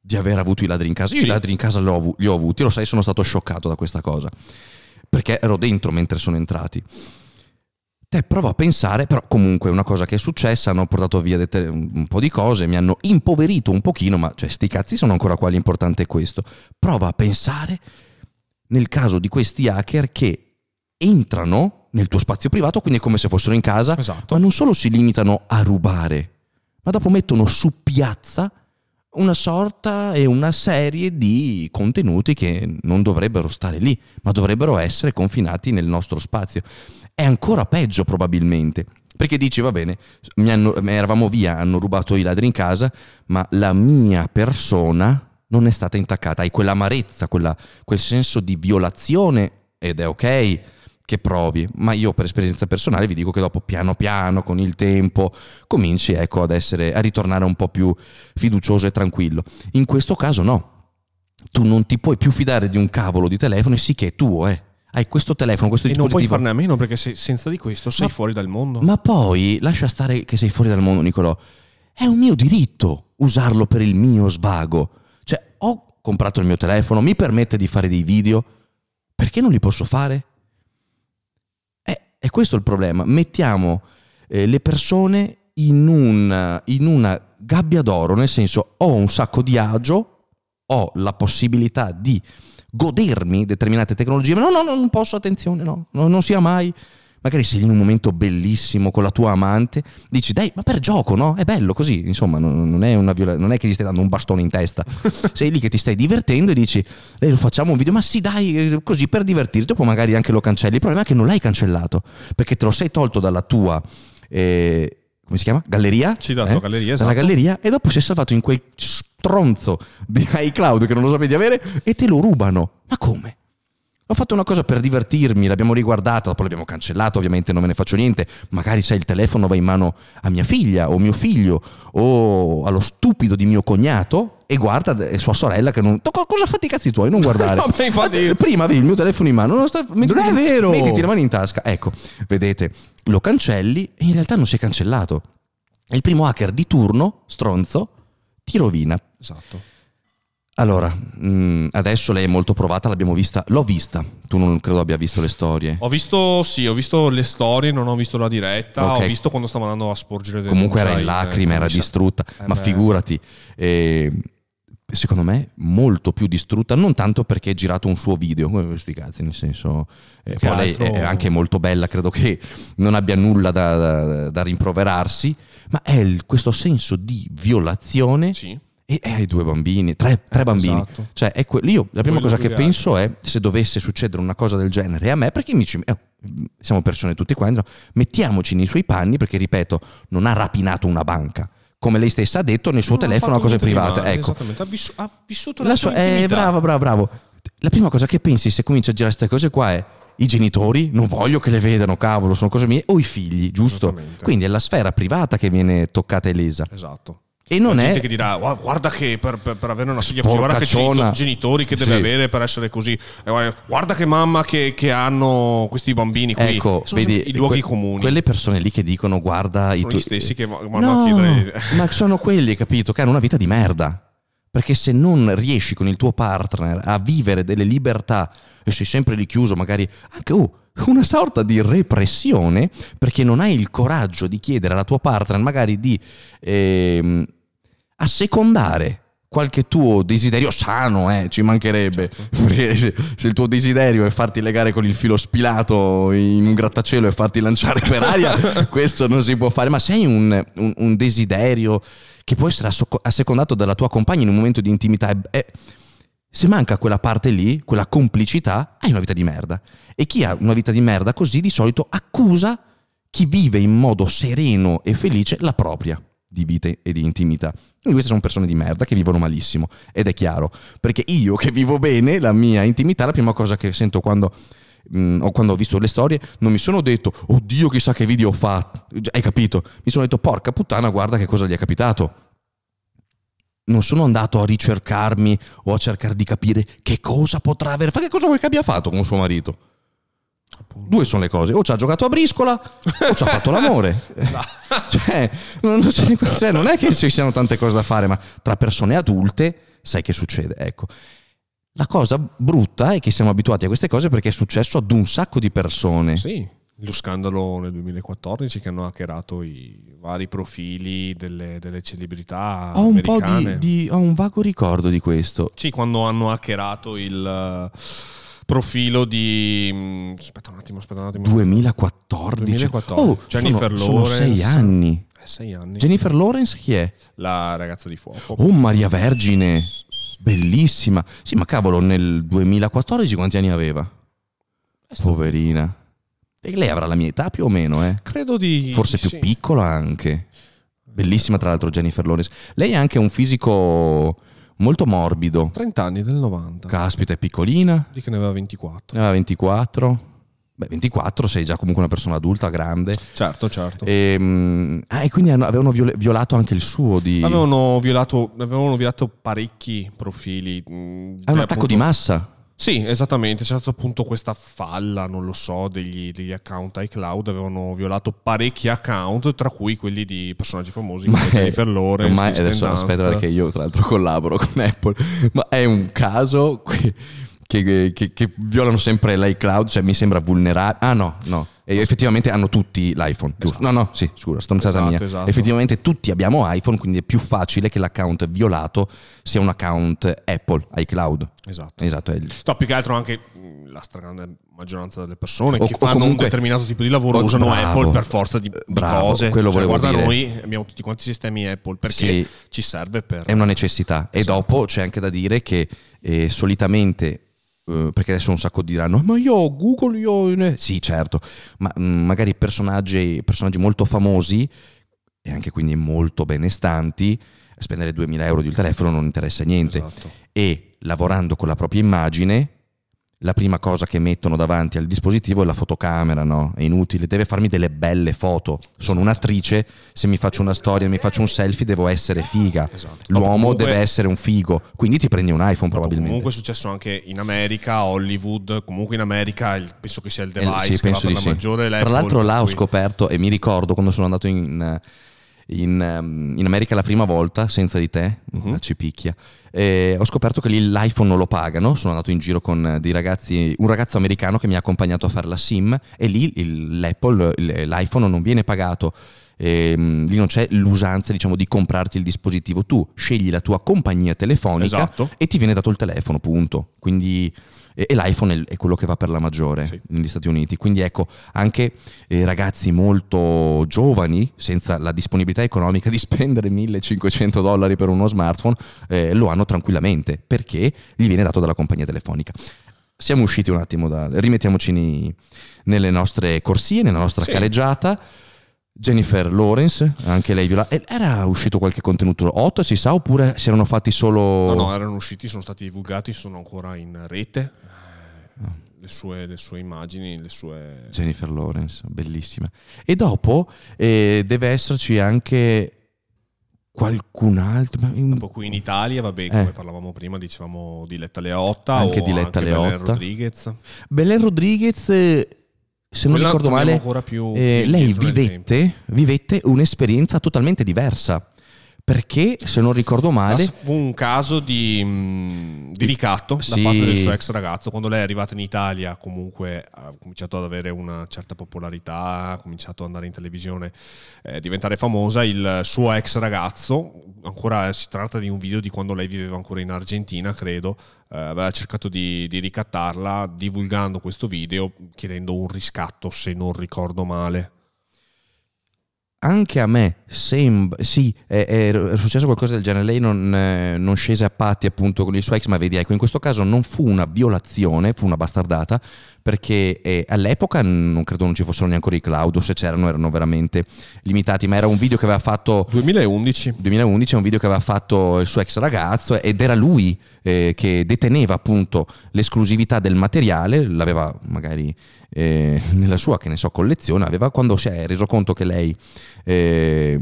S1: di aver avuto i ladri in casa. Io sì. i ladri in casa li ho, li ho avuti, lo sai, sono stato scioccato da questa cosa, perché ero dentro mentre sono entrati. Te prova a pensare, però comunque è una cosa che è successa, hanno portato via un po' di cose, mi hanno impoverito un pochino, ma cioè sti cazzi sono ancora qua, l'importante è questo. Prova a pensare nel caso di questi hacker che entrano nel tuo spazio privato, quindi è come se fossero in casa,
S2: esatto.
S1: ma non solo si limitano a rubare, ma dopo mettono su piazza una sorta e una serie di contenuti che non dovrebbero stare lì, ma dovrebbero essere confinati nel nostro spazio. È ancora peggio probabilmente, perché dici va bene, hanno, eravamo via, hanno rubato i ladri in casa, ma la mia persona non è stata intaccata, hai quell'amarezza, quella, quel senso di violazione ed è ok che provi, ma io per esperienza personale vi dico che dopo piano piano, con il tempo, cominci ecco, ad essere, a ritornare un po' più fiducioso e tranquillo. In questo caso no, tu non ti puoi più fidare di un cavolo di telefono e sì che è tuo, eh. Hai questo telefono, questo
S2: e
S1: dispositivo.
S2: non puoi farne a meno perché se, senza di questo sei ma, fuori dal mondo.
S1: Ma poi, lascia stare che sei fuori dal mondo, Nicolò. È un mio diritto usarlo per il mio svago. Cioè, ho comprato il mio telefono, mi permette di fare dei video, perché non li posso fare? È questo il problema. Mettiamo eh, le persone in, un, in una gabbia d'oro, nel senso ho un sacco di agio, ho la possibilità di godermi determinate tecnologie, ma no, no, no non posso, attenzione, no, no non sia mai. Magari sei in un momento bellissimo con la tua amante, dici dai, ma per gioco, no? È bello così, insomma, non, è, una viola- non è che gli stai dando un bastone in testa, *laughs* sei lì che ti stai divertendo e dici, eh, lo facciamo un video, ma sì dai, eh, così per divertirti, dopo magari anche lo cancelli, il problema è che non l'hai cancellato, perché te lo sei tolto dalla tua... Eh, come si chiama? Galleria?
S2: Sì, dalla
S1: Eh?
S2: galleria,
S1: Dalla
S2: esatto.
S1: galleria e dopo si è salvato in quel stronzo di *laughs* iCloud che non lo sapevi avere e te lo rubano. Ma come? Ho fatto una cosa per divertirmi, l'abbiamo riguardata, dopo l'abbiamo cancellato, ovviamente non me ne faccio niente. Magari sai il telefono va in mano a mia figlia o mio figlio o allo stupido di mio cognato e guarda eh, sua sorella che non... Co- Cosa fate i cazzi tuoi? Non guardare. *laughs*
S2: No, infatti-
S1: Prima avevi il mio telefono in mano, non, sta... mettiti,
S2: è vero!
S1: Mettiti le mani in tasca. Ecco, vedete, lo cancelli e in realtà non si è cancellato. Il primo hacker di turno, stronzo, ti rovina.
S2: Esatto.
S1: Allora, mh, adesso lei è molto provata, l'abbiamo vista. L'ho vista. Tu non credo abbia visto le storie.
S2: Ho visto, sì, ho visto le storie, non ho visto la diretta,
S1: Ok.
S2: ho visto quando stavano andando a sporgere delle
S1: Comunque era in lacrime, era
S2: ai-
S1: distrutta.
S2: Eh
S1: ma
S2: beh.
S1: figurati, eh, secondo me molto più distrutta, non tanto perché è girato un suo video, come questi cazzi, nel senso... eh, poi lei è anche molto bella, credo che non abbia nulla da, da- da rimproverarsi, ma è il- questo senso di violazione
S2: Sì.
S1: E e hai due bambini, tre, tre
S2: Eh,
S1: bambini.
S2: esatto.
S1: Cioè, è que- io la prima
S2: Quello
S1: cosa che
S2: grave.
S1: penso è se dovesse succedere una cosa del genere a me, perché mi dici, eh, siamo persone tutti quanti, no? mettiamoci nei suoi panni, perché ripeto, non ha rapinato una banca. Come lei stessa ha detto nel suo
S2: Non
S1: telefono a cose private.
S2: male,
S1: Ecco,
S2: Esattamente, ha, vissu- ha vissuto la,
S1: la
S2: sua
S1: sua- eh, bravo, bravo, bravo. La prima cosa che pensi se comincia a girare queste cose qua è i genitori, non voglio che le vedano, cavolo, sono cose mie, o i figli, giusto? Quindi è la sfera privata che viene toccata e lesa.
S2: Esatto.
S1: E non
S2: la
S1: è...
S2: gente che dirà "Gua- guarda che per, per- per avere una figlia così guarda che genito- genitori che deve
S1: Sì.
S2: avere per essere così E guarda- che mamma che, che hanno questi bambini qui
S1: Ecco,
S2: Sono
S1: vedi,
S2: i luoghi
S1: que-
S2: comuni
S1: quelle persone lì che dicono guarda i
S2: sono
S1: tuoi...
S2: gli stessi che va- vanno
S1: No,
S2: a chiedere
S1: ma sono quelli, capito, che hanno una vita di merda. Perché se non riesci con il tuo partner a vivere delle libertà e sei sempre lì chiuso, magari anche oh, una sorta di repressione, perché non hai il coraggio di chiedere alla tua partner magari di ehm, assecondare qualche tuo desiderio sano, eh, ci mancherebbe. *laughs* Perché se, se il tuo desiderio è farti legare con il filo spilato in un grattacielo e farti lanciare per aria, *laughs* questo non si può fare. Ma se hai un, un- un desiderio che può essere assecondato dalla tua compagna in un momento di intimità, e- e- se manca quella parte lì, quella complicità, hai una vita di merda. E chi ha una vita di merda così di solito accusa chi vive in modo sereno e felice la propria di vita e di intimità. Quindi queste sono persone di merda che vivono malissimo ed è chiaro, perché io che vivo bene la mia intimità, la prima cosa che sento quando mm, o quando ho visto le storie, non mi sono detto "Oddio, chissà che video ho fatto". Hai capito? Mi sono detto "Porca puttana, guarda che cosa gli è capitato". Non sono andato a ricercarmi o a cercare di capire che cosa potrà aver fatto. Che cosa vuoi che abbia fatto con suo marito? Due sono le cose, o ci ha giocato a briscola o ci ha fatto l'amore. *laughs* *laughs* cioè, non, cioè, non è che ci siano tante cose da fare, ma tra persone adulte sai che succede. Ecco. La cosa brutta è che siamo abituati a queste cose perché è successo ad un sacco di persone.
S2: sì lo scandalo nel 2014 che hanno hackerato i vari profili delle, delle celebrità
S1: Ho un di, di- ho un vago ricordo di questo.
S2: Sì, quando hanno hackerato il profilo di... mm, Aspetta un attimo, aspetta un attimo.
S1: 2014.
S2: 2014.
S1: Oh,
S2: Jennifer
S1: sono, sono sei
S2: Lawrence.
S1: anni.
S2: Eh, sei anni.
S1: Jennifer Lawrence chi è?
S2: La ragazza di fuoco.
S1: Oh, Maria Vergine. Bellissima. Sì, ma cavolo, nel 2014 quanti anni aveva? Poverina. E lei avrà la mia età più o meno, eh?
S2: Credo di...
S1: Forse più
S2: sì.
S1: piccola anche. Bellissima tra l'altro Jennifer Lawrence. Lei ha anche un fisico molto morbido.
S2: 30 anni, del 90.
S1: Caspita, è piccolina.
S2: Di che ne aveva 24.
S1: Ne aveva 24. Beh, 24 sei già comunque una persona adulta, grande.
S2: Certo, certo.
S1: E, mm, ah, e quindi hanno- avevano viol- violato anche il suo di...
S2: Avevano violato, avevano violato parecchi profili.
S1: È un attacco
S2: appunto-
S1: di massa.
S2: Sì, esattamente. C'è stata appunto questa falla, non lo so, degli, degli account iCloud. Avevano violato parecchi account, tra cui quelli di personaggi famosi come
S1: è-
S2: Jennifer Lawrence. Kristen
S1: adesso aspetta perché io tra l'altro collaboro con Apple, ma è un caso que- che, che- che violano sempre l'iCloud, cioè mi sembra vulnerabile. Ah no, no, E effettivamente hanno tutti l'iPhone, giusto? No, no, sì, scusa, stronzata
S2: Esatto,
S1: mia.
S2: esatto.
S1: Effettivamente tutti abbiamo iPhone, quindi è più facile che l'account violato sia un account Apple, iCloud.
S2: Esatto.
S1: Esatto, è il-
S2: No, più che altro anche mh, la stragrande maggioranza delle persone
S1: O-
S2: che
S1: o
S2: fanno
S1: comunque-
S2: un determinato tipo di lavoro
S1: o-
S2: usano
S1: bravo.
S2: Apple per forza di,
S1: Bravo,
S2: cose.
S1: quello
S2: Cioè, guarda
S1: dire.
S2: noi abbiamo tutti quanti i sistemi Apple perché
S1: Sì.
S2: ci serve per...
S1: è una necessità. E
S2: Esatto.
S1: dopo c'è anche da dire che eh, solitamente, perché adesso un sacco diranno, ma io ho Google, io... ho-" Sì, certo, ma mm, magari personaggi, personaggi molto famosi e anche quindi molto benestanti, spendere 2000 euro di un telefono non interessa niente.
S2: Esatto.
S1: E lavorando con la propria immagine, la prima cosa che mettono davanti al dispositivo è la fotocamera, no? È inutile, deve farmi delle belle foto. Sono un'attrice, se mi faccio una storia, mi faccio un selfie, devo essere figa.
S2: Esatto.
S1: L'uomo
S2: comunque-
S1: deve essere un figo, quindi ti prendi un iPhone probabilmente.
S2: Comunque è successo anche in America, Hollywood, comunque in America penso che sia il
S1: Eh,
S2: device
S1: sì,
S2: che va
S1: penso
S2: per la
S1: sì.
S2: maggiore.
S1: Tra l'altro là ho scoperto e mi ricordo quando sono andato in, in, ehm, in America la prima volta, senza di te,
S2: Mhm.
S1: la cipicchia, eh, ho scoperto che lì l'iPhone non lo pagano, sono andato in giro con eh, dei ragazzi, un ragazzo americano che mi ha accompagnato a fare la SIM e lì il- l'Apple, l'iPhone non viene pagato. Ehm, lì non c'è l'usanza diciamo di comprarti il dispositivo tu scegli la tua compagnia telefonica
S2: Esatto.
S1: e ti viene dato il telefono punto quindi e, e l'iPhone è, è quello che va per la maggiore
S2: Sì.
S1: negli Stati Uniti quindi ecco anche eh, ragazzi molto giovani senza la disponibilità economica di *laughs* spendere 1500 dollari per uno smartphone eh, lo hanno tranquillamente perché gli viene dato dalla compagnia telefonica siamo usciti un attimo da rimettiamoci nei- nelle nostre corsie nella nostra
S2: Sì.
S1: scaleggiata Jennifer Lawrence, anche lei viola. e Era uscito qualche contenuto hot, si sa, oppure si erano fatti solo.
S2: No, no, erano usciti, sono stati divulgati, sono ancora in rete. Le sue, le sue immagini, le sue...
S1: Jennifer Lawrence, bellissima. E dopo eh, deve esserci anche qualcun altro. un-
S2: Dopo qui in Italia, vabbè, come
S1: Eh.
S2: parlavamo prima, dicevamo Diletta Leotta
S1: Anche Diletta
S2: anche Belen
S1: Leotta.
S2: Rodriguez.
S1: Belen Rodriguez, eh, se non
S2: Quella
S1: ricordo
S2: torniamo
S1: male,
S2: ancora più,
S1: eh,
S2: più
S1: lei vivette, vivette un'esperienza totalmente diversa. Perché, se non ricordo male,
S2: Ma fu un caso di, mh, di ricatto
S1: Sì.
S2: da parte del suo ex ragazzo. Quando lei è arrivata in Italia, comunque ha cominciato ad avere una certa popolarità, ha cominciato ad andare in televisione, eh, diventare famosa. Il suo ex ragazzo, ancora si tratta di un video di quando lei viveva ancora in Argentina, credo. eh, aveva cercato di, di ricattarla divulgando questo video, chiedendo un riscatto, se non ricordo male.
S1: Anche a me sembra, sì, è, è- successo qualcosa del genere. Lei non, eh, non scese a patti appunto con il suo ex, ma vedi, ecco, in questo caso non fu una violazione, fu una bastardata, perché eh, all'epoca non credo non ci fossero neanche i cloud, o se c'erano erano veramente limitati, ma era un video che aveva fatto
S2: 2011.
S1: 2011 è un video che aveva fatto il suo ex ragazzo ed era lui eh, che deteneva appunto l'esclusività del materiale, l'aveva magari eh, nella sua, che ne so, collezione, aveva quando si è reso conto che lei, eh,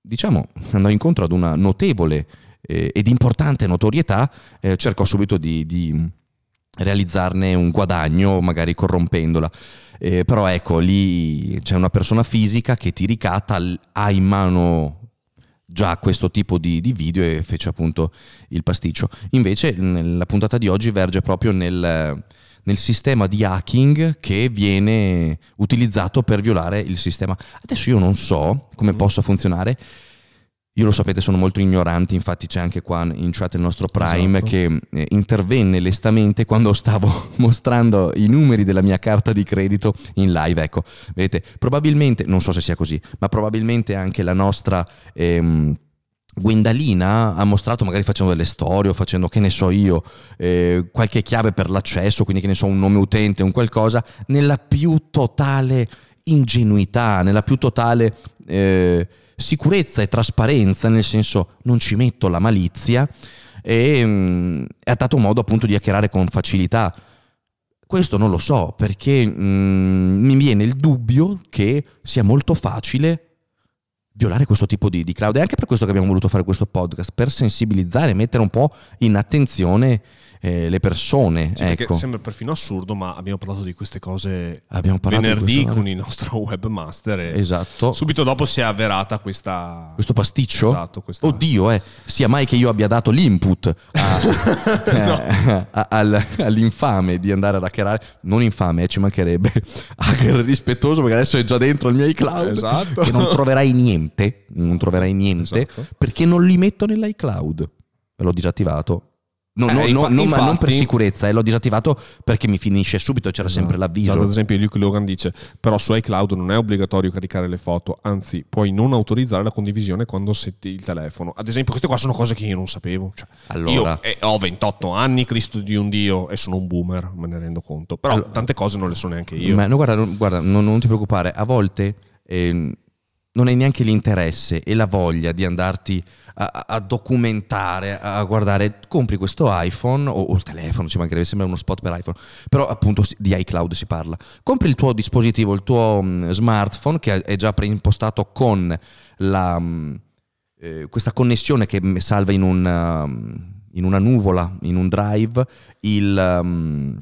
S1: diciamo, andò incontro ad una notevole eh, ed importante notorietà, eh, cercò subito di, di realizzarne un guadagno, magari corrompendola. Eh, però ecco, lì c'è una persona fisica che ti ricatta, ha in mano già questo tipo di, di video e fece appunto il pasticcio. Invece la puntata di oggi verge proprio nel, nel sistema di hacking che viene utilizzato per violare il sistema. Adesso io non so come
S2: Mm.
S1: possa funzionare. Io lo sapete, sono molto ignorante, infatti c'è anche qua in chat il nostro Prime
S2: Esatto.
S1: che eh, intervenne lestamente quando stavo *laughs* mostrando i numeri della mia carta di credito in live. Ecco, vedete, probabilmente, non so se sia così, ma probabilmente anche la nostra... ehm, Gwendalina ha mostrato magari facendo delle storie o facendo che ne so io eh, qualche chiave per l'accesso quindi che ne so un nome utente un qualcosa nella più totale ingenuità nella più totale eh, sicurezza e trasparenza nel senso non ci metto la malizia e mm, ha dato modo appunto di hackerare con facilità questo non lo so perché mm, mi viene il dubbio che sia molto facile violare questo tipo di, di cloud. È anche per questo che abbiamo voluto fare questo podcast, per sensibilizzare, mettere un po' in attenzione eh, le persone.
S2: Sì,
S1: ecco.
S2: sembra perfino assurdo, ma abbiamo parlato di queste cose venerdì con il nostro *laughs* webmaster. E
S1: Esatto.
S2: Subito dopo si è avverata questa.
S1: Questo pasticcio?
S2: Esatto, questa-
S1: Oddio, eh, sia mai che io abbia dato l'input a- *laughs* eh, a- al- all'infame di andare ad hackerare. Non infame, eh, ci mancherebbe. *laughs* Hacker rispettoso perché adesso è già dentro il mio iCloud.
S2: Esatto.
S1: Che non troverai niente, non troverai niente
S2: Esatto.
S1: perché non li metto nell'iCloud. L'ho disattivato. No,
S2: Eh,
S1: no,
S2: infa-
S1: no, ma non per
S2: infatti-
S1: sicurezza, eh, l'ho disattivato perché mi finisce subito, c'era sempre l'avviso.
S2: Esatto, ad esempio, Luke Logan dice: Però su iCloud non è obbligatorio caricare le foto, anzi, puoi non autorizzare la condivisione quando setti il telefono. Ad esempio, queste qua sono cose che io non sapevo. Cioè,
S1: Allora.
S2: io eh, ho 28 anni, Cristo di un Dio, e sono un boomer, me ne rendo conto. Però
S1: Allora-
S2: tante cose non le so neanche io.
S1: Ma no, guarda, non, guarda, non, non ti preoccupare, a volte ehm, non hai neanche l'interesse e la voglia di andarti a, a documentare, a guardare. Compri questo iPhone o, o il telefono, ci mancherebbe, sembra uno spot per iPhone, però appunto di iCloud si parla. Compri il tuo dispositivo, il tuo mm, smartphone che è già preimpostato con la, mm, eh, questa connessione che salva in, un, um, in una nuvola, in un drive, il, um,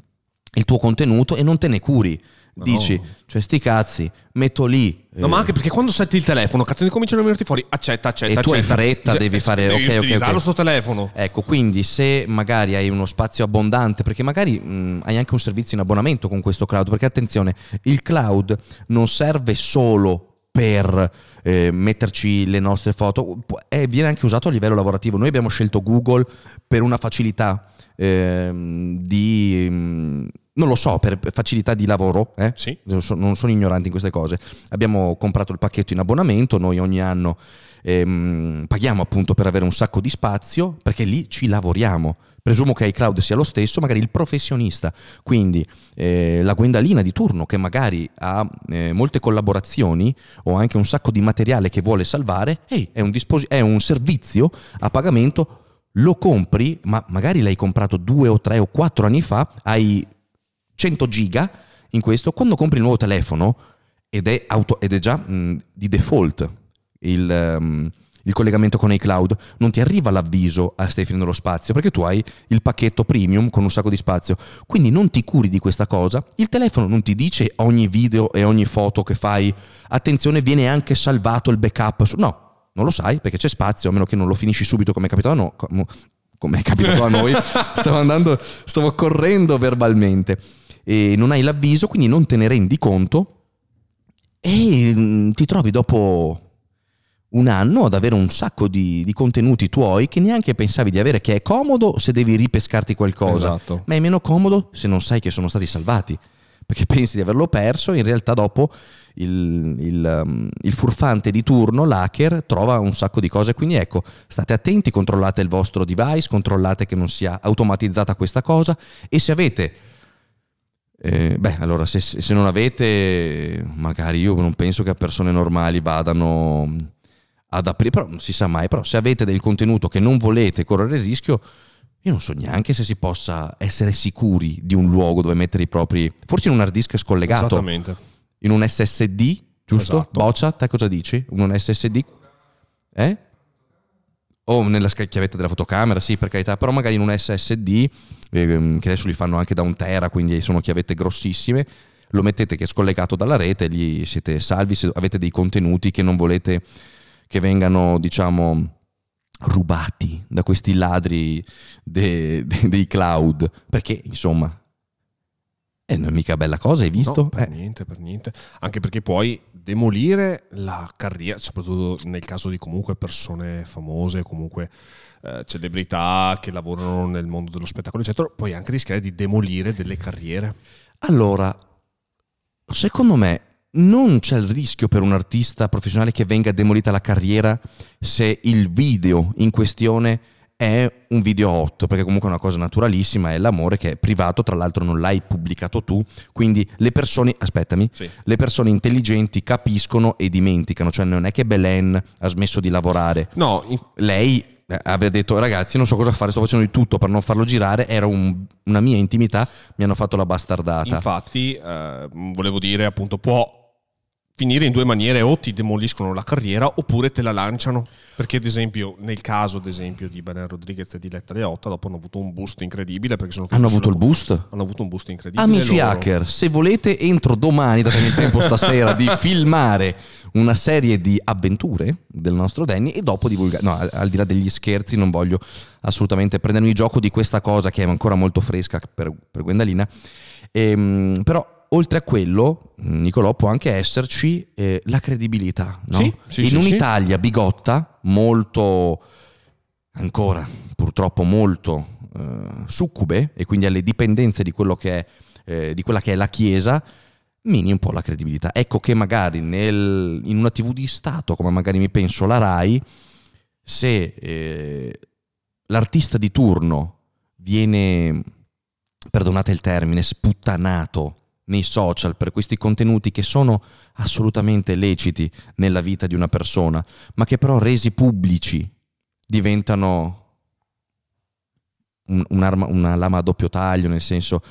S1: il tuo contenuto e non te ne curi.
S2: No.
S1: Dici, cioè sti cazzi, metto lì.
S2: No,
S1: eh,
S2: ma anche perché quando setti il telefono, cazzo, ne cominciano a venirti fuori. Accetta, accetta,
S1: E tu hai fretta,
S2: Cioè,
S1: devi fare-
S2: Devi
S1: ok, ok,
S2: utilizzarlo
S1: ok.
S2: sto telefono.
S1: Ecco, quindi se magari hai uno spazio abbondante, perché magari mh, hai anche un servizio in abbonamento con questo cloud, perché attenzione, il cloud non serve solo per eh, metterci le nostre foto, eh, viene anche usato a livello lavorativo. Noi abbiamo scelto Google per una facilità ehm, di... non lo so, per facilità di lavoro, eh?
S2: Sì.
S1: non sono, ignoranti in queste cose. Abbiamo comprato il pacchetto in abbonamento, noi ogni anno ehm, paghiamo appunto per avere un sacco di spazio, perché lì ci lavoriamo. Presumo che iCloud sia lo stesso, magari il professionista, quindi eh, la guendalina di turno che magari ha eh, molte collaborazioni o anche un sacco di materiale che vuole salvare, ehi, è, un disposi- è un servizio a pagamento, lo compri, ma magari l'hai comprato due o tre o quattro anni fa, hai 100 giga in questo, quando compri il nuovo telefono ed è, auto- ed è già mh, di default il, ehm, il collegamento con iCloud, non ti arriva l'avviso a stai finendo lo spazio perché tu hai il pacchetto premium con un sacco di spazio, quindi non ti curi di questa cosa, il telefono non ti dice ogni video e ogni foto che fai, attenzione viene anche salvato il backup, su- no, non lo sai perché c'è spazio, a meno che non lo finisci subito come è capitato a noi. com- Come è capitato a noi, *laughs* stavo andando, stavo correndo verbalmente e non hai l'avviso, quindi non te ne rendi conto e mm, ti trovi dopo un anno ad avere un sacco di, di contenuti tuoi che neanche pensavi di avere, che è comodo se devi ripescarti qualcosa,
S2: Esatto.
S1: ma è meno comodo se non sai che sono stati salvati, perché *laughs* pensi di averlo perso, in realtà dopo il, il, um, il furfante di turno, l'hacker, trova un sacco di cose, quindi ecco, state attenti, controllate il vostro device, controllate che non sia automatizzata questa cosa e se avete... eh, beh, allora se, se non avete, magari io non penso che a persone normali vadano ad aprire, però non si sa mai, però se avete del contenuto che non volete correre il rischio, io non so neanche se si possa essere sicuri di un luogo dove mettere i propri, forse in un hard disk scollegato,
S2: Esattamente.
S1: in un SSD, giusto?
S2: Esatto.
S1: Boccia, te cosa dici? Un SSD? Eh? O nella chiavetta della fotocamera, sì, per carità, però magari in un SSD, ehm, che adesso li fanno anche da un tera, quindi sono chiavette grossissime, lo mettete che è scollegato dalla rete, lì siete salvi se avete dei contenuti che non volete che vengano, diciamo, rubati da questi ladri de- de- dei cloud, perché insomma, eh, non è mica bella cosa, hai visto?
S2: No, per
S1: Eh.
S2: niente, per niente. Anche perché puoi demolire la carriera, soprattutto nel caso di comunque persone famose, comunque eh, celebrità che lavorano nel mondo dello spettacolo, eccetera, puoi anche rischiare di demolire delle carriere.
S1: Allora, secondo me non c'è il rischio per un artista professionale che venga demolita la carriera se il video in questione è un video hot, perché comunque è una cosa naturalissima, è l'amore che è privato, tra l'altro non l'hai pubblicato tu, quindi le persone, aspettami,
S2: Sì.
S1: le persone intelligenti capiscono e dimenticano, cioè non è che Belen ha smesso di lavorare,
S2: No, in-
S1: lei eh, aveva detto ragazzi non so cosa fare, sto facendo di tutto per non farlo girare, era un- una mia intimità, mi hanno fatto la bastardata.
S2: infatti, eh, volevo dire, appunto, può finire in due maniere, o ti demoliscono la carriera oppure te la lanciano. Perché ad esempio, nel caso ad esempio di Belen Rodriguez e di Letta Leotta, dopo hanno avuto un boost incredibile. Perché sono
S1: hanno avuto il boost?
S2: Hanno avuto un boost incredibile.
S1: Amici
S2: loro.
S1: hacker, se volete entro domani, datemi il tempo stasera, di *laughs* filmare una serie di avventure del nostro Danny e dopo divulgare. No, al, al di là degli scherzi non voglio assolutamente prendermi gioco di questa cosa che è ancora molto fresca per, per Gwendalina. Ehm, però oltre a quello, Nicolò, può anche esserci eh, la credibilità. No?
S2: Sì, sì,
S1: In
S2: sì,
S1: un'Italia bigotta, molto, ancora purtroppo molto eh, succube, e quindi alle dipendenze di, quello che è, eh, di quella che è la Chiesa, mini un po' la credibilità. Ecco che magari nel, in una TV di Stato, come magari mi penso la RAI, se eh, l'artista di turno viene, perdonate il termine, sputtanato nei social per questi contenuti che sono assolutamente leciti nella vita di una persona, ma che però resi pubblici diventano un, una lama a doppio taglio, nel senso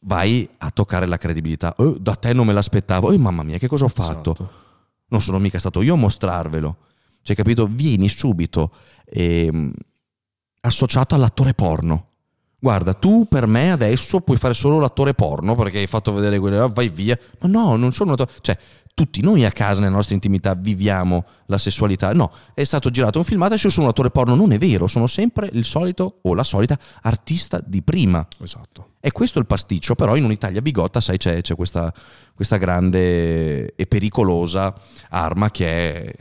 S1: vai a toccare la credibilità. Oh, da te non me l'aspettavo. Oh, mamma mia, che cosa ho fatto?
S2: Esatto.
S1: Non sono mica stato io a mostrarvelo. Cioè, capito? Vieni subito ehm, associato all'attore porno. Guarda, tu per me adesso puoi fare solo l'attore porno perché hai fatto vedere quello, vai via. Ma no, non sono un attore. Cioè, tutti noi a casa, nella nostra intimità, viviamo la sessualità. No, è stato girato un filmato e io sono un attore porno. Non è vero, sono sempre il solito o la solita artista di prima.
S2: Esatto.
S1: E questo è il pasticcio, però in un'Italia bigotta, sai, c'è, c'è questa, questa grande e pericolosa arma che è,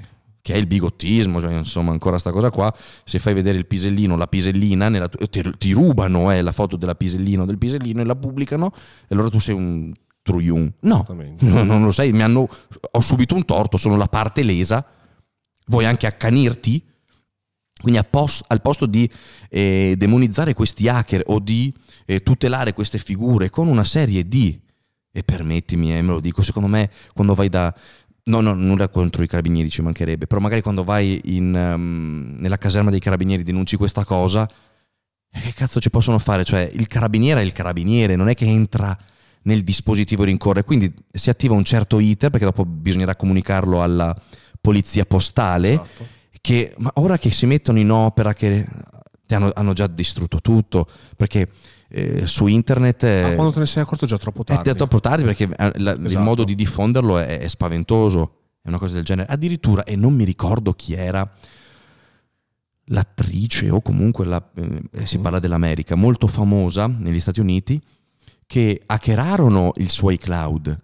S1: che è il bigottismo, cioè, insomma ancora sta cosa qua, se fai vedere il pisellino, la pisellina, nella ti, ti rubano eh, la foto della pisellina o del pisellino e la pubblicano, e allora tu sei un truiun. No, no, non lo sai, mi hanno, ho subito un torto, sono la parte lesa, vuoi anche accanirti? Quindi a pos- al posto di eh, demonizzare questi hacker o di eh, tutelare queste figure con una serie di, e permettimi, eh, me lo dico, secondo me quando vai da... No, no, nulla contro i carabinieri ci mancherebbe, però magari quando vai in, ehm, nella caserma dei carabinieri denunci questa cosa, eh, che cazzo ci possono fare? Cioè il carabiniere è il carabiniere, non è che entra nel dispositivo rincorre, quindi si attiva un certo iter perché dopo bisognerà comunicarlo alla polizia postale
S2: Esatto.
S1: che ma ora che si mettono in opera che ti hanno, hanno già distrutto tutto perché eh, su internet eh,
S2: Ah, quando te ne sei accorto è già troppo
S1: è
S2: tardi.
S1: già troppo tardi perché eh, la- il
S2: Esatto.
S1: modo di diffonderlo è, è spaventoso è una cosa del genere addirittura e non mi ricordo chi era l'attrice o comunque la- eh, si
S2: Mhm.
S1: parla dell'America molto famosa negli Stati Uniti che hackerarono il suo iCloud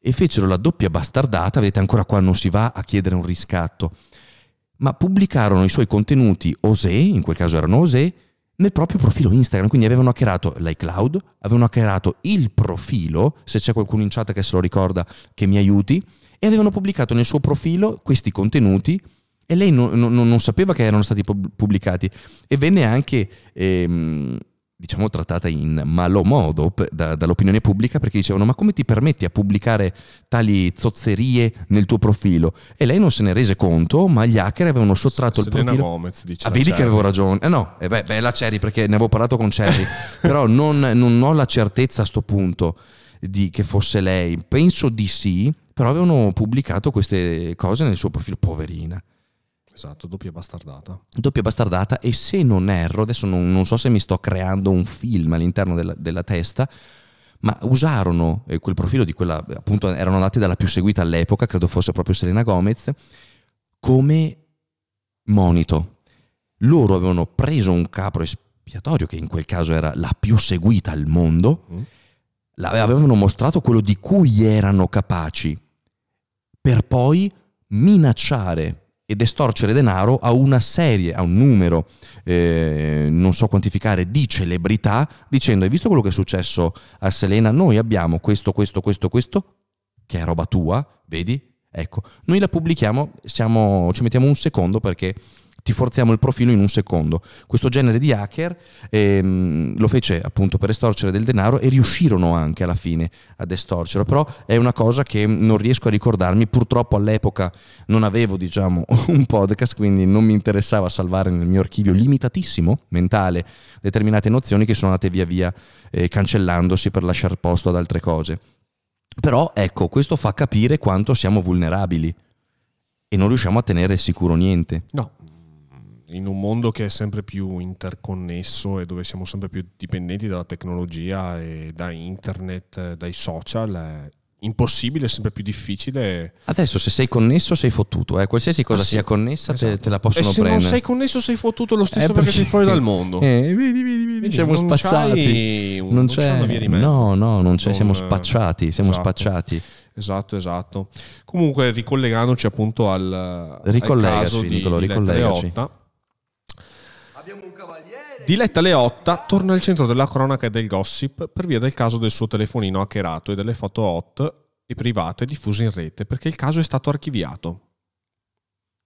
S1: e fecero la doppia bastardata, vedete ancora qua non si va a chiedere un riscatto, ma pubblicarono i suoi contenuti Osé, in quel caso erano Osé, nel proprio profilo Instagram, quindi avevano hackerato l'iCloud, avevano hackerato il profilo, se c'è qualcuno in chat che se lo ricorda che mi aiuti, e avevano pubblicato nel suo profilo questi contenuti e lei non, non- non sapeva che erano stati pub- pubblicati. E venne anche ehm, diciamo trattata in malo modo da- dall'opinione pubblica perché dicevano ma come ti permetti a pubblicare tali zozzerie nel tuo profilo e lei non se ne rese conto ma gli hacker avevano sottratto il
S2: Selena
S1: profilo
S2: Gomez dice
S1: Ah,
S2: la
S1: vedi che
S2: Cherry.
S1: avevo ragione. Eh no, eh beh, bella Cherry perché ne avevo parlato con Cherry, *laughs* però non, non ho la certezza a sto punto di che fosse lei. Penso di sì, però avevano pubblicato queste cose nel suo profilo, poverina.
S2: Esatto, doppia bastardata.
S1: Doppia bastardata e se non erro, adesso non, non so se mi sto creando un film all'interno della, della testa, ma usarono quel profilo di quella, appunto erano andati dalla più seguita all'epoca, credo fosse proprio Selena Gomez, come monito. Loro avevano preso un capro espiatorio, che in quel caso era la più seguita al mondo,
S2: Mm.
S1: avevano mostrato quello di cui erano capaci, per poi minacciare ed estorcere denaro a una serie, a un numero, eh, non so quantificare, di celebrità, dicendo hai visto quello che è successo a Selena? Noi abbiamo questo, questo, questo, questo, che è roba tua, vedi? Ecco, noi la pubblichiamo, siamo- ci mettiamo un secondo perché ti forziamo il profilo in un secondo. Questo genere di hacker ehm, lo fece appunto per estorcere del denaro e riuscirono anche alla fine ad estorcerlo, però è una cosa che non riesco a ricordarmi, purtroppo all'epoca non avevo diciamo *laughs* un podcast, quindi non mi interessava salvare nel mio archivio limitatissimo mentale determinate nozioni che sono andate via via eh, cancellandosi per lasciare posto ad altre cose. Però ecco, questo fa capire quanto siamo vulnerabili e non riusciamo a tenere sicuro niente.
S2: No, in un mondo che è sempre più interconnesso e dove siamo sempre più dipendenti dalla tecnologia e da internet, dai social, è impossibile, sempre più difficile.
S1: Adesso se sei connesso sei fottuto, eh? qualsiasi cosa
S2: Ah, sì.
S1: sia connessa te-
S2: Esatto.
S1: te, la possono
S2: e se
S1: prendere.
S2: non sei connesso sei fottuto lo stesso
S1: Eh,
S2: perché, sei fuori dal mondo.
S1: Eh, vedi, vedi, vedi,
S2: Quindi
S1: siamo
S2: non
S1: spacciati.
S2: un-
S1: non
S2: non
S1: c'è,
S2: c'è di mezzo.
S1: No, no, non c'è,
S2: Non-
S1: siamo spacciati, siamo
S2: esatto.
S1: spacciati.
S2: Esatto, esatto. Comunque, ricollegandoci appunto al, al
S1: Ricollegaci,
S2: caso di
S1: Nicolo,
S2: Diletta
S1: ricollegaci.
S2: Leotta. Diletta Leotta torna al centro della cronaca e del gossip per via del caso del suo telefonino hackerato e delle foto hot e private diffuse in rete perché il caso è stato archiviato.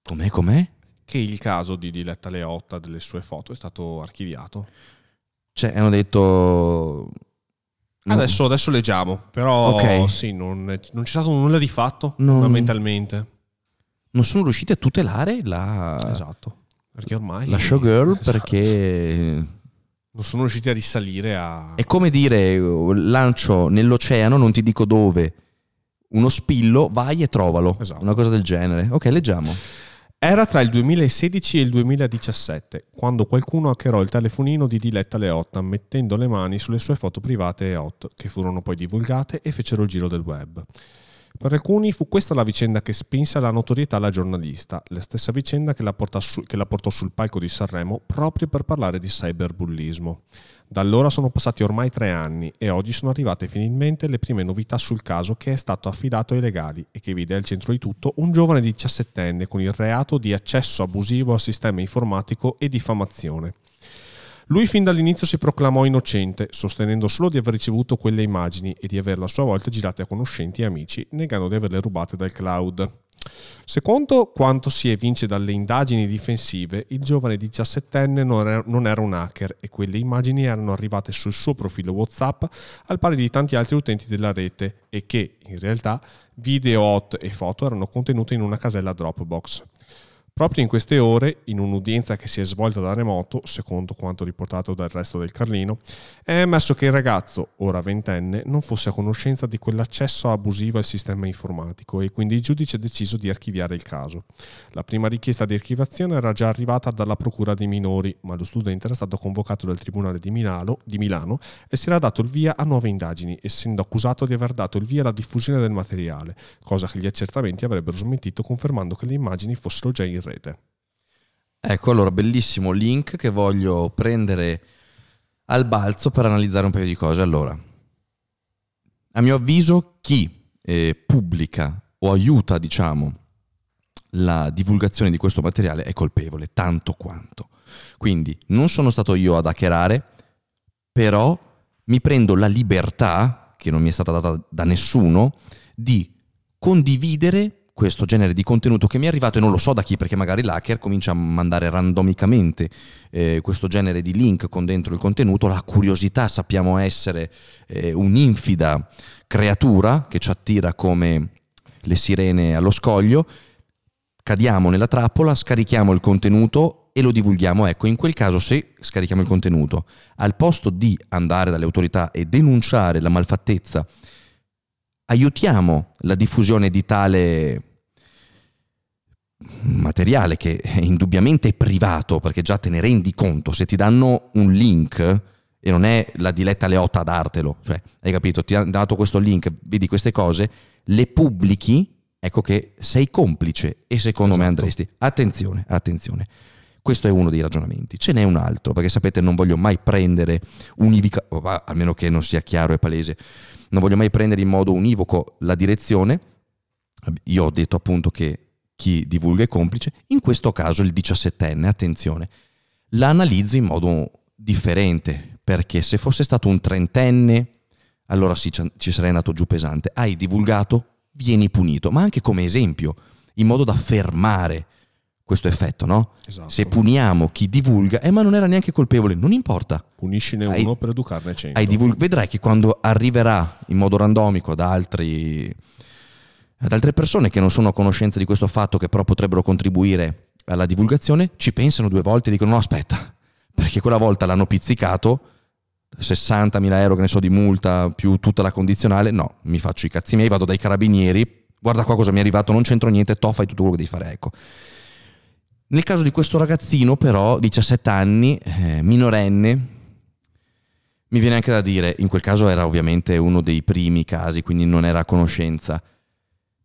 S1: Com'è, com'è?
S2: Che il caso di Diletta Leotta delle sue foto è stato archiviato.
S1: Cioè, hanno detto... no,
S2: Adesso, adesso leggiamo, però
S1: Ok.
S2: sì, non, non c'è stato nulla di fatto
S1: Non-
S2: fondamentalmente.
S1: Non sono riusciti a tutelare la,
S2: Esatto. Perché ormai
S1: la showgirl
S2: Esatto.
S1: perché...
S2: non sono riusciti a risalire a...
S1: È come dire, lancio nell'oceano, non ti dico dove, uno spillo, vai e trovalo.
S2: Esatto.
S1: Una cosa del genere. Ok, leggiamo.
S2: Era tra il 2016 e il 2017, quando qualcuno hackerò il telefonino di Diletta Leotta mettendo le mani sulle sue foto private e hot, che furono poi divulgate e fecero il giro del web. Per alcuni fu questa la vicenda che spinse alla notorietà la giornalista, la stessa vicenda che la, su- che la portò sul palco di Sanremo proprio per parlare di cyberbullismo. Da allora sono passati ormai tre anni e oggi sono arrivate finalmente le prime novità sul caso che è stato affidato ai legali e che vede al centro di tutto un giovane di 17enne con il reato di accesso abusivo al sistema informatico e diffamazione. Lui fin dall'inizio si proclamò innocente, sostenendo solo di aver ricevuto quelle immagini e di averle a sua volta girate a conoscenti e amici, negando di averle rubate dal cloud. Secondo quanto si evince dalle indagini difensive, il giovane 17enne non era, un hacker e quelle immagini erano arrivate sul suo profilo WhatsApp al pari di tanti altri utenti della rete e che, in realtà, video hot e foto erano contenute in una casella Dropbox. Proprio in queste ore, in un'udienza che si è svolta da remoto, secondo quanto riportato dal resto del Carlino, è emerso che il ragazzo, ora ventenne, non fosse a conoscenza di quell'accesso abusivo al sistema informatico e quindi il giudice ha deciso di archiviare il caso. La prima richiesta di archiviazione era già arrivata dalla Procura dei minori, ma lo studente era stato convocato dal Tribunale di Milano, di Milano e si era dato il via a nuove indagini, essendo accusato di aver dato il via alla diffusione del materiale, cosa che gli accertamenti avrebbero smentito confermando che le immagini fossero già in rete.
S1: Ecco, allora, bellissimo link che voglio prendere al balzo per analizzare un paio di cose. Allora, a mio avviso, chi eh, pubblica o aiuta, diciamo, la divulgazione di questo materiale è colpevole, tanto quanto. Quindi non sono stato io ad hackerare, però mi prendo la libertà, che non mi è stata data da nessuno, di condividere questo genere di contenuto che mi è arrivato e non lo so da chi, perché magari l'hacker comincia a mandare randomicamente eh, questo genere di link con dentro il contenuto. La curiosità sappiamo essere eh, un'infida creatura che ci attira come le sirene allo scoglio. Cadiamo nella trappola, scarichiamo il contenuto e lo divulghiamo. Ecco, in quel caso, se scarichiamo il contenuto, al posto di andare dalle autorità e denunciare la malfattezza, aiutiamo la diffusione di tale materiale che è indubbiamente privato, perché già te ne rendi conto, se ti danno un link e non è la diletta Leotta a dartelo, cioè, hai capito, ti hanno dato questo link, vedi queste cose, le pubblichi, ecco che sei complice e secondo me
S2: Esatto.
S1: andresti. Attenzione, attenzione. Questo è uno dei ragionamenti. Ce n'è un altro, perché sapete non voglio mai prendere univica, almeno che non sia chiaro e palese, non voglio mai prendere in modo univoco la direzione. Io ho detto appunto che chi divulga è complice, in questo caso il 17enne, attenzione, la analizzo in modo differente, perché se fosse stato un trentenne, allora sì, ci sarei andato giù pesante. Hai divulgato, vieni punito, ma anche come esempio, in modo da fermare questo effetto, no?
S2: Esatto.
S1: Se puniamo chi divulga, eh ma non era neanche colpevole, non importa.
S2: Puniscine
S1: Hai-
S2: uno per educarne cento.
S1: Divul- vedrai che quando arriverà in modo randomico da altri ad altre persone che non sono a conoscenza di questo fatto, che però potrebbero contribuire alla divulgazione, ci pensano due volte e dicono no aspetta, perché quella volta l'hanno pizzicato, 60.000 euro, che ne so, di multa più tutta la condizionale, no, mi faccio i cazzi miei, vado dai carabinieri, guarda qua cosa mi è arrivato, non c'entro niente, to, fai tutto quello che devi fare, ecco. Nel caso di questo ragazzino, però, 17 anni, eh, minorenne, mi viene anche da dire, in quel caso era ovviamente uno dei primi casi, quindi non era a conoscenza.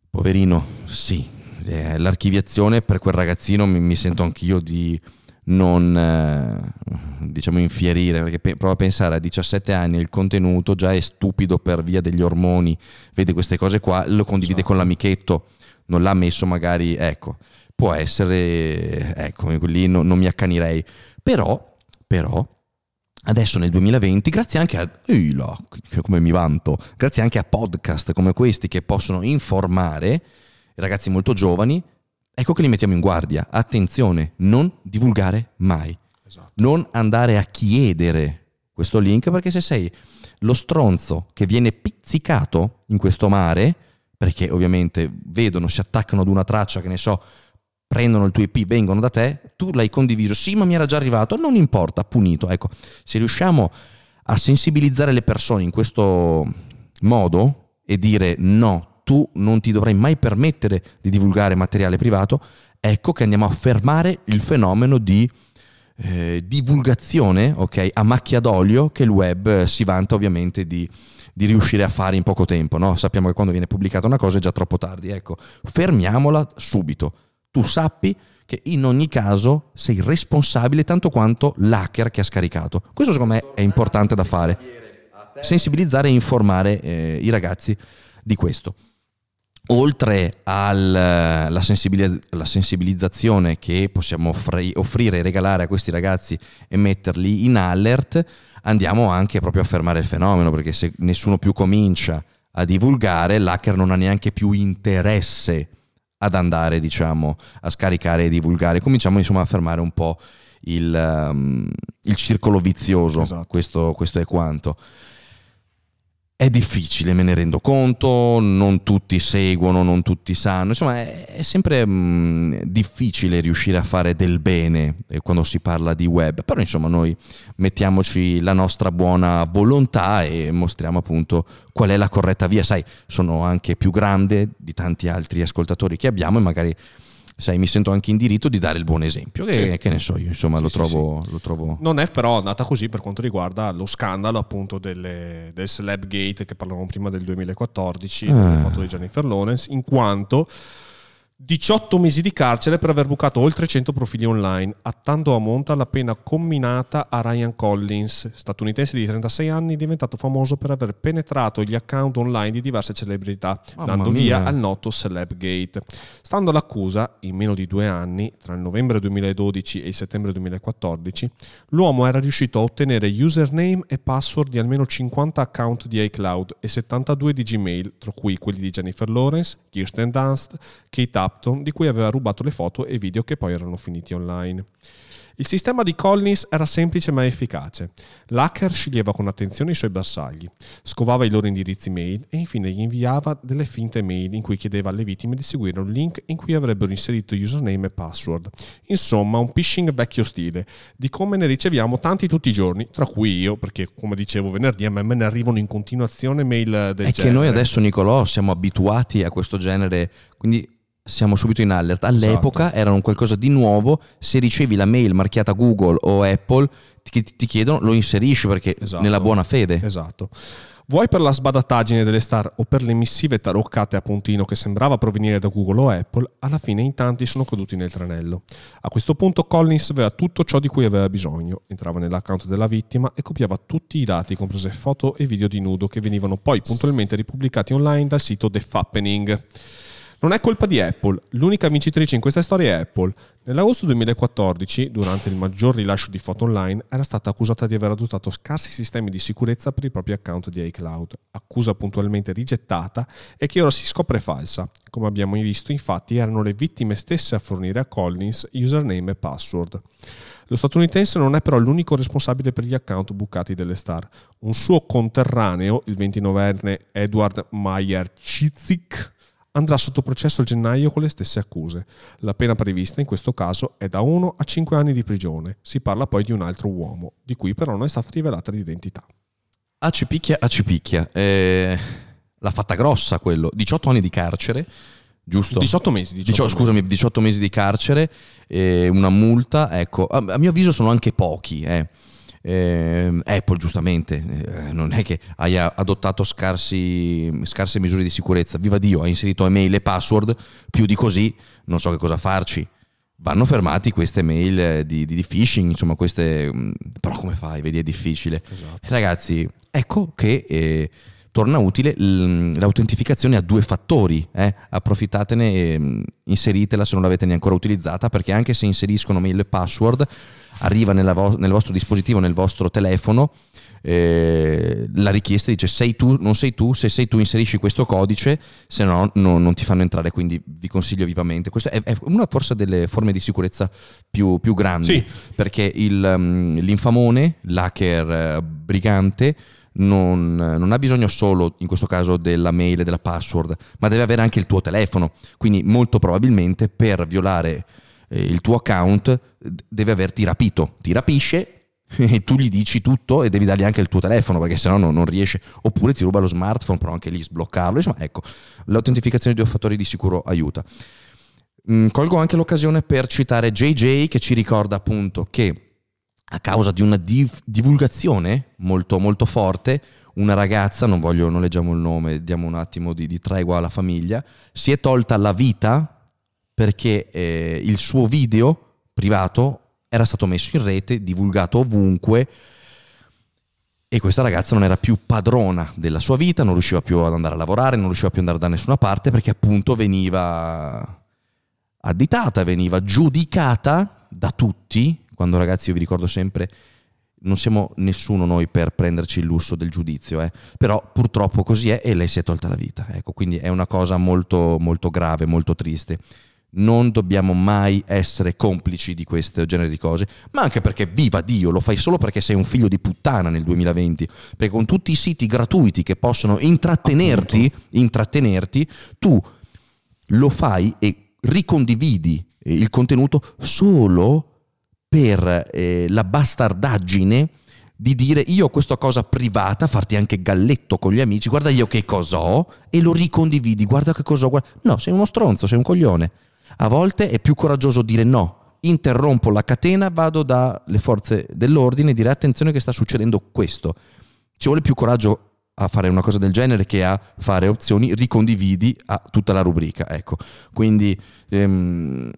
S1: Poverino, sì, eh, l'archiviazione per quel ragazzino mi, mi sento anch'io di non eh, diciamo infierire perché pe- prova a pensare a 17 anni il contenuto già è stupido per via degli ormoni. Vede queste cose qua lo condivide con l'amichetto non l'ha messo magari ecco può essere ecco lì no, non mi accanirei però però adesso nel 2020 grazie anche a ehi là, come mi vanto grazie anche a podcast come questi che possono informare ragazzi molto giovani Ecco che li mettiamo in guardia. Attenzione, non divulgare mai. Esatto. Non andare a chiedere questo link perché se sei lo stronzo che viene pizzicato in questo mare, perché ovviamente vedono, si attaccano ad una traccia, che ne so, prendono il tuo IP, vengono da te, tu l'hai condiviso, sì ma mi era già arrivato, non importa, punito. Ecco, se riusciamo a sensibilizzare le persone in questo modo e dire no, tu non ti dovrai mai permettere di divulgare materiale privato, ecco che andiamo a fermare il fenomeno di eh, divulgazione okay, a macchia d'olio che il web si vanta ovviamente di, di riuscire a fare in poco tempo. No? Sappiamo che quando viene pubblicata una cosa è già troppo tardi. Ecco, fermiamola subito. Tu sappi che in ogni caso sei responsabile tanto quanto l'hacker che ha scaricato. Questo secondo me è importante da fare. Sensibilizzare e informare eh, i ragazzi di questo oltre alla eh, sensibilizzazione che possiamo offrire e regalare a questi ragazzi e metterli in alert, andiamo anche proprio a fermare il fenomeno, perché se nessuno più comincia a divulgare, l'hacker non ha neanche più interesse ad andare, diciamo, a scaricare e divulgare. Cominciamo insomma a fermare un po' il, um, il circolo vizioso, esatto. questo, questo è quanto. È difficile, me ne rendo conto, non tutti seguono, non tutti sanno, insomma è, è sempre mh, difficile riuscire a fare del bene eh, quando si parla di web, però insomma noi mettiamoci la nostra buona volontà e mostriamo appunto qual è la corretta via, sai, sono anche più grande di tanti altri ascoltatori che abbiamo e magari sai, mi sento anche in diritto di dare il buon esempio. Che, sì. che ne so io, insomma, sì, lo, trovo, sì, lo, trovo,
S2: Non è però andata così per quanto riguarda lo scandalo appunto delle, del Celebgate che parlavamo prima del 2014, ah. delle foto di Jennifer Lawrence, in quanto 18 mesi di carcere per aver bucato oltre 100 profili online, attando a monta la pena comminata a Ryan Collins, statunitense di 36 anni, diventato famoso per aver penetrato gli account online di diverse celebrità, Mamma dando mia. via al noto Celebgate. Stando all'accusa, in meno di due anni, tra il novembre 2012 e il settembre 2014, l'uomo era riuscito a ottenere username e password di almeno 50 account di iCloud e 72 di Gmail, tra cui quelli di Jennifer Lawrence, Kirsten Dunst, Kate Upton di cui aveva rubato le foto e video che poi erano finiti online. Il sistema di Collins era semplice ma efficace. L'hacker sceglieva con attenzione i suoi bersagli, scovava i loro indirizzi mail e infine gli inviava delle finte mail in cui chiedeva alle vittime di seguire un link in cui avrebbero inserito username e password. Insomma, un phishing vecchio stile, di come ne riceviamo tanti tutti i giorni, tra cui io, perché come dicevo venerdì a me, me ne arrivano in continuazione mail del
S1: È
S2: genere.
S1: che noi adesso, Nicolò, siamo abituati a questo genere, quindi siamo subito in alert. All'epoca esatto. erano qualcosa di nuovo, se ricevi la mail marchiata Google o Apple ti, ti chiedono lo inserisci perché esatto. nella buona fede.
S2: Esatto. Vuoi per la sbadattaggine delle star o per le missive taroccate a puntino che sembrava provenire da Google o Apple, alla fine in tanti sono caduti nel tranello. A questo punto Collins aveva tutto ciò di cui aveva bisogno, entrava nell'account della vittima e copiava tutti i dati, comprese foto e video di nudo, che venivano poi puntualmente ripubblicati online dal sito The Fappening. Non è colpa di Apple, l'unica vincitrice in questa storia è Apple. Nell'agosto 2014, durante il maggior rilascio di foto online, era stata accusata di aver adottato scarsi sistemi di sicurezza per i propri account di iCloud, accusa puntualmente rigettata e che ora si scopre falsa. Come abbiamo visto, infatti, erano le vittime stesse a fornire a Collins username e password. Lo statunitense non è però l'unico responsabile per gli account bucati delle star. Un suo conterraneo, il 29enne Edward Meyer Chizik, andrà sotto processo a gennaio con le stesse accuse. La pena prevista in questo caso è da 1 a 5 anni di prigione. Si parla poi di un altro uomo, di cui però non è stata rivelata l'identità.
S1: A Cipicchia, a Cipicchia. Eh, l'ha fatta grossa quello. 18 anni di carcere, giusto?
S2: 18 mesi. 18
S1: Dicio-
S2: mesi.
S1: scusami, 18 mesi di carcere, eh, una multa, ecco, a, a mio avviso sono anche pochi. eh. Eh, Apple giustamente eh, non è che hai adottato scarsi, scarse misure di sicurezza, viva Dio, ha inserito email e password, più di così non so che cosa farci. Vanno fermati queste mail di, di- di phishing, insomma queste... mh, Però come fai? Vedi è difficile.
S2: Esatto.
S1: Ragazzi, ecco che eh, torna utile l'autentificazione a due fattori. eh. Approfittatene e mh, inseritela se non l'avete neanche ancora utilizzata, perché anche se inseriscono mail e password, arriva nella vo- nel vostro dispositivo, nel vostro telefono, eh, la richiesta dice sei tu, non sei tu, se sei tu inserisci questo codice, se no no- non ti fanno entrare, quindi vi consiglio vivamente. Questa è, è una forse delle forme di sicurezza più, più grandi,
S2: Sì.
S1: perché il, um, l'infamone, l'hacker eh, brigante, non, non ha bisogno solo, in questo caso, della mail e della password, ma deve avere anche il tuo telefono. Quindi molto probabilmente per violare eh, il tuo account deve averti rapito. Ti rapisce *laughs* e tu gli dici tutto e devi dargli anche il tuo telefono perché sennò non, non riesce. Oppure ti ruba lo smartphone, però anche lì sbloccarlo. Insomma, ecco, l'autentificazione di due fattori di sicuro aiuta. Mm, colgo anche l'occasione per citare JJ che ci ricorda appunto che a causa di una div- divulgazione molto, molto forte, una ragazza, non voglio, non leggiamo il nome, diamo un attimo di, di tregua alla famiglia, si è tolta la vita perché eh, il suo video privato era stato messo in rete, divulgato ovunque e questa ragazza non era più padrona della sua vita, non riusciva più ad andare a lavorare, non riusciva più ad andare da nessuna parte perché appunto veniva additata, veniva giudicata da tutti, quando ragazzi io vi ricordo sempre, non siamo nessuno noi per prenderci il lusso del giudizio, eh, però purtroppo così è e lei si è tolta la vita, ecco, quindi è una cosa molto, molto grave, molto triste. Non dobbiamo mai essere complici di questo genere di cose, ma anche perché, viva Dio, lo fai solo perché sei un figlio di puttana nel 2020, perché con tutti i siti gratuiti che possono intrattenerti, intrattenerti tu lo fai e ricondividi il contenuto solo per eh, la bastardaggine di dire io ho questa cosa privata, farti anche galletto con gli amici, guarda io che cosa ho e lo ricondividi, guarda che cosa ho. guarda- No, sei uno stronzo, sei un coglione. A volte è più coraggioso dire no, interrompo la catena, vado dalle forze dell'ordine e dire attenzione che sta succedendo questo. Ci vuole più coraggio a fare una cosa del genere che a fare opzioni ricondividi a tutta la rubrica. Ecco, quindi ehm,